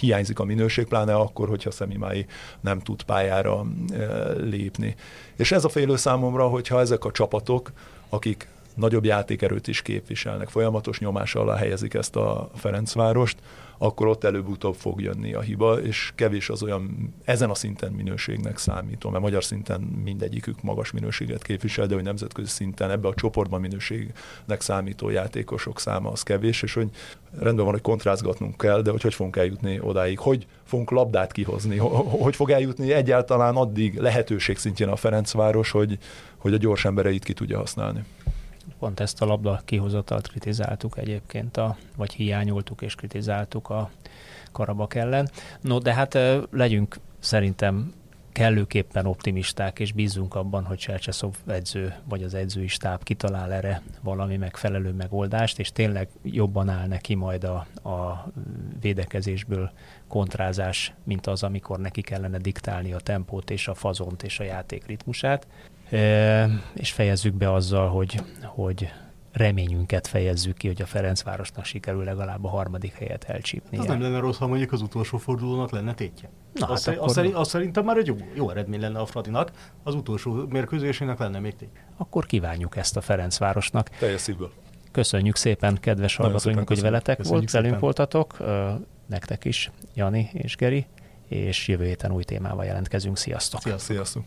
Speaker 2: hiányzik a minőség, pláne akkor, hogyha Szemimái nem tud pályára e, lépni. És ez a félő számomra, hogyha ezek a csapatok, akik nagyobb játékerőt is képviselnek, folyamatos nyomás alá helyezik ezt a Ferencvárost, akkor ott előbb-utóbb fog jönni a hiba, és kevés az olyan ezen a szinten minőségnek számítom, mert magyar szinten mindegyikük magas minőséget képvisel, de hogy nemzetközi szinten ebbe a csoportban minőségnek számító játékosok száma az kevés, és hogy rendben van, hogy kontrázgatnunk kell, de hogy hogy fogunk eljutni odáig, hogy fogunk labdát kihozni, hogy fog eljutni egyáltalán addig lehetőség szintjén a Ferencváros, hogy, hogy a gyors embereit ki tudja használni
Speaker 1: pont ezt a labda kihozatalt kritizáltuk egyébként, a, vagy hiányoltuk és kritizáltuk a Karabak ellen. No, de hát legyünk szerintem kellőképpen optimisták, és bízunk abban, hogy Csercseszov edző, vagy az edzői stáb kitalál erre valami megfelelő megoldást, és tényleg jobban áll neki majd a, a védekezésből kontrázás, mint az, amikor neki kellene diktálni a tempót és a fazont és a játék ritmusát és fejezzük be azzal, hogy, hogy reményünket fejezzük ki, hogy a Ferencvárosnak sikerül legalább a harmadik helyet elcsípni.
Speaker 3: Az nem lenne rossz, ha mondjuk az utolsó fordulónak lenne tétje.
Speaker 1: Na,
Speaker 3: azt, hát akkor... azt, azt szerintem már egy jó, jó eredmény lenne a Fradinak, az utolsó mérkőzésének lenne még tétje.
Speaker 1: Akkor kívánjuk ezt a Ferencvárosnak.
Speaker 2: Teljes szívből.
Speaker 1: Köszönjük szépen, kedves hallgatóink, hogy veletek volt, velünk voltatok. Nektek is, Jani és Geri, és jövő héten új témával jelentkezünk. Sziasztok!
Speaker 2: Sziasztok! Sziasztok.